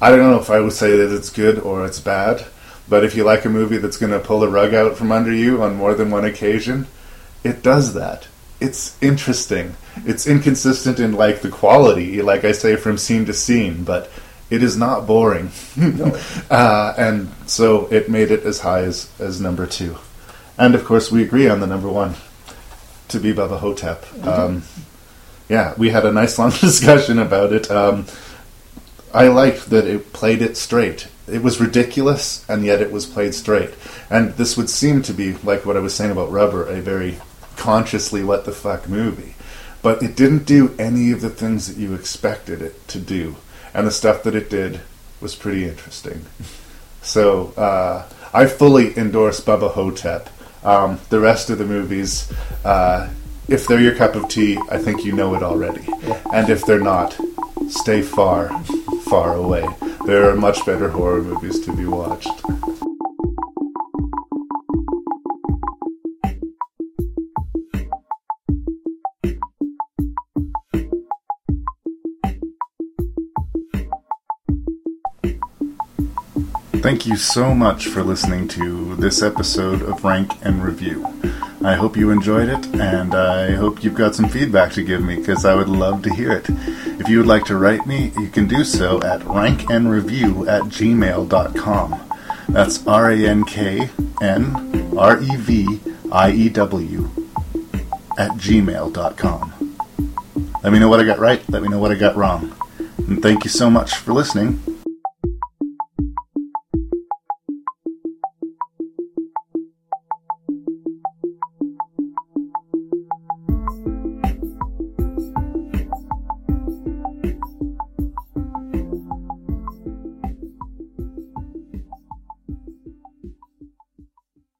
I don't know if I would say that it's good or it's bad, but if you like a movie that's going to pull the rug out from under you on more than one occasion, it does that. It's interesting. It's inconsistent in like the quality, like I say, from scene to scene, but it is not boring. uh, and so it made it as high as, as number two. And of course, we agree on the number one to be Bubba Ho-Tep. Um, yeah, we had a nice long discussion about it. Um, I liked that it played it straight. It was ridiculous, and yet it was played straight. And this would seem to be, like what I was saying about Rubber, a very consciously what the fuck movie. But it didn't do any of the things that you expected it to do. And the stuff that it did was pretty interesting. So uh, I fully endorse Bubba Ho-Tep. Um, the rest of the movies, uh, if they're your cup of tea, I think you know it already. And if they're not, stay far, far away. There are much better horror movies to be watched. Thank you so much for listening to this episode of Rank and Review. I hope you enjoyed it, and I hope you've got some feedback to give me because I would love to hear it. If you would like to write me, you can do so at rankandreview at gmail.com. That's R A N K N R E V I E W at gmail.com. Let me know what I got right, let me know what I got wrong. And thank you so much for listening,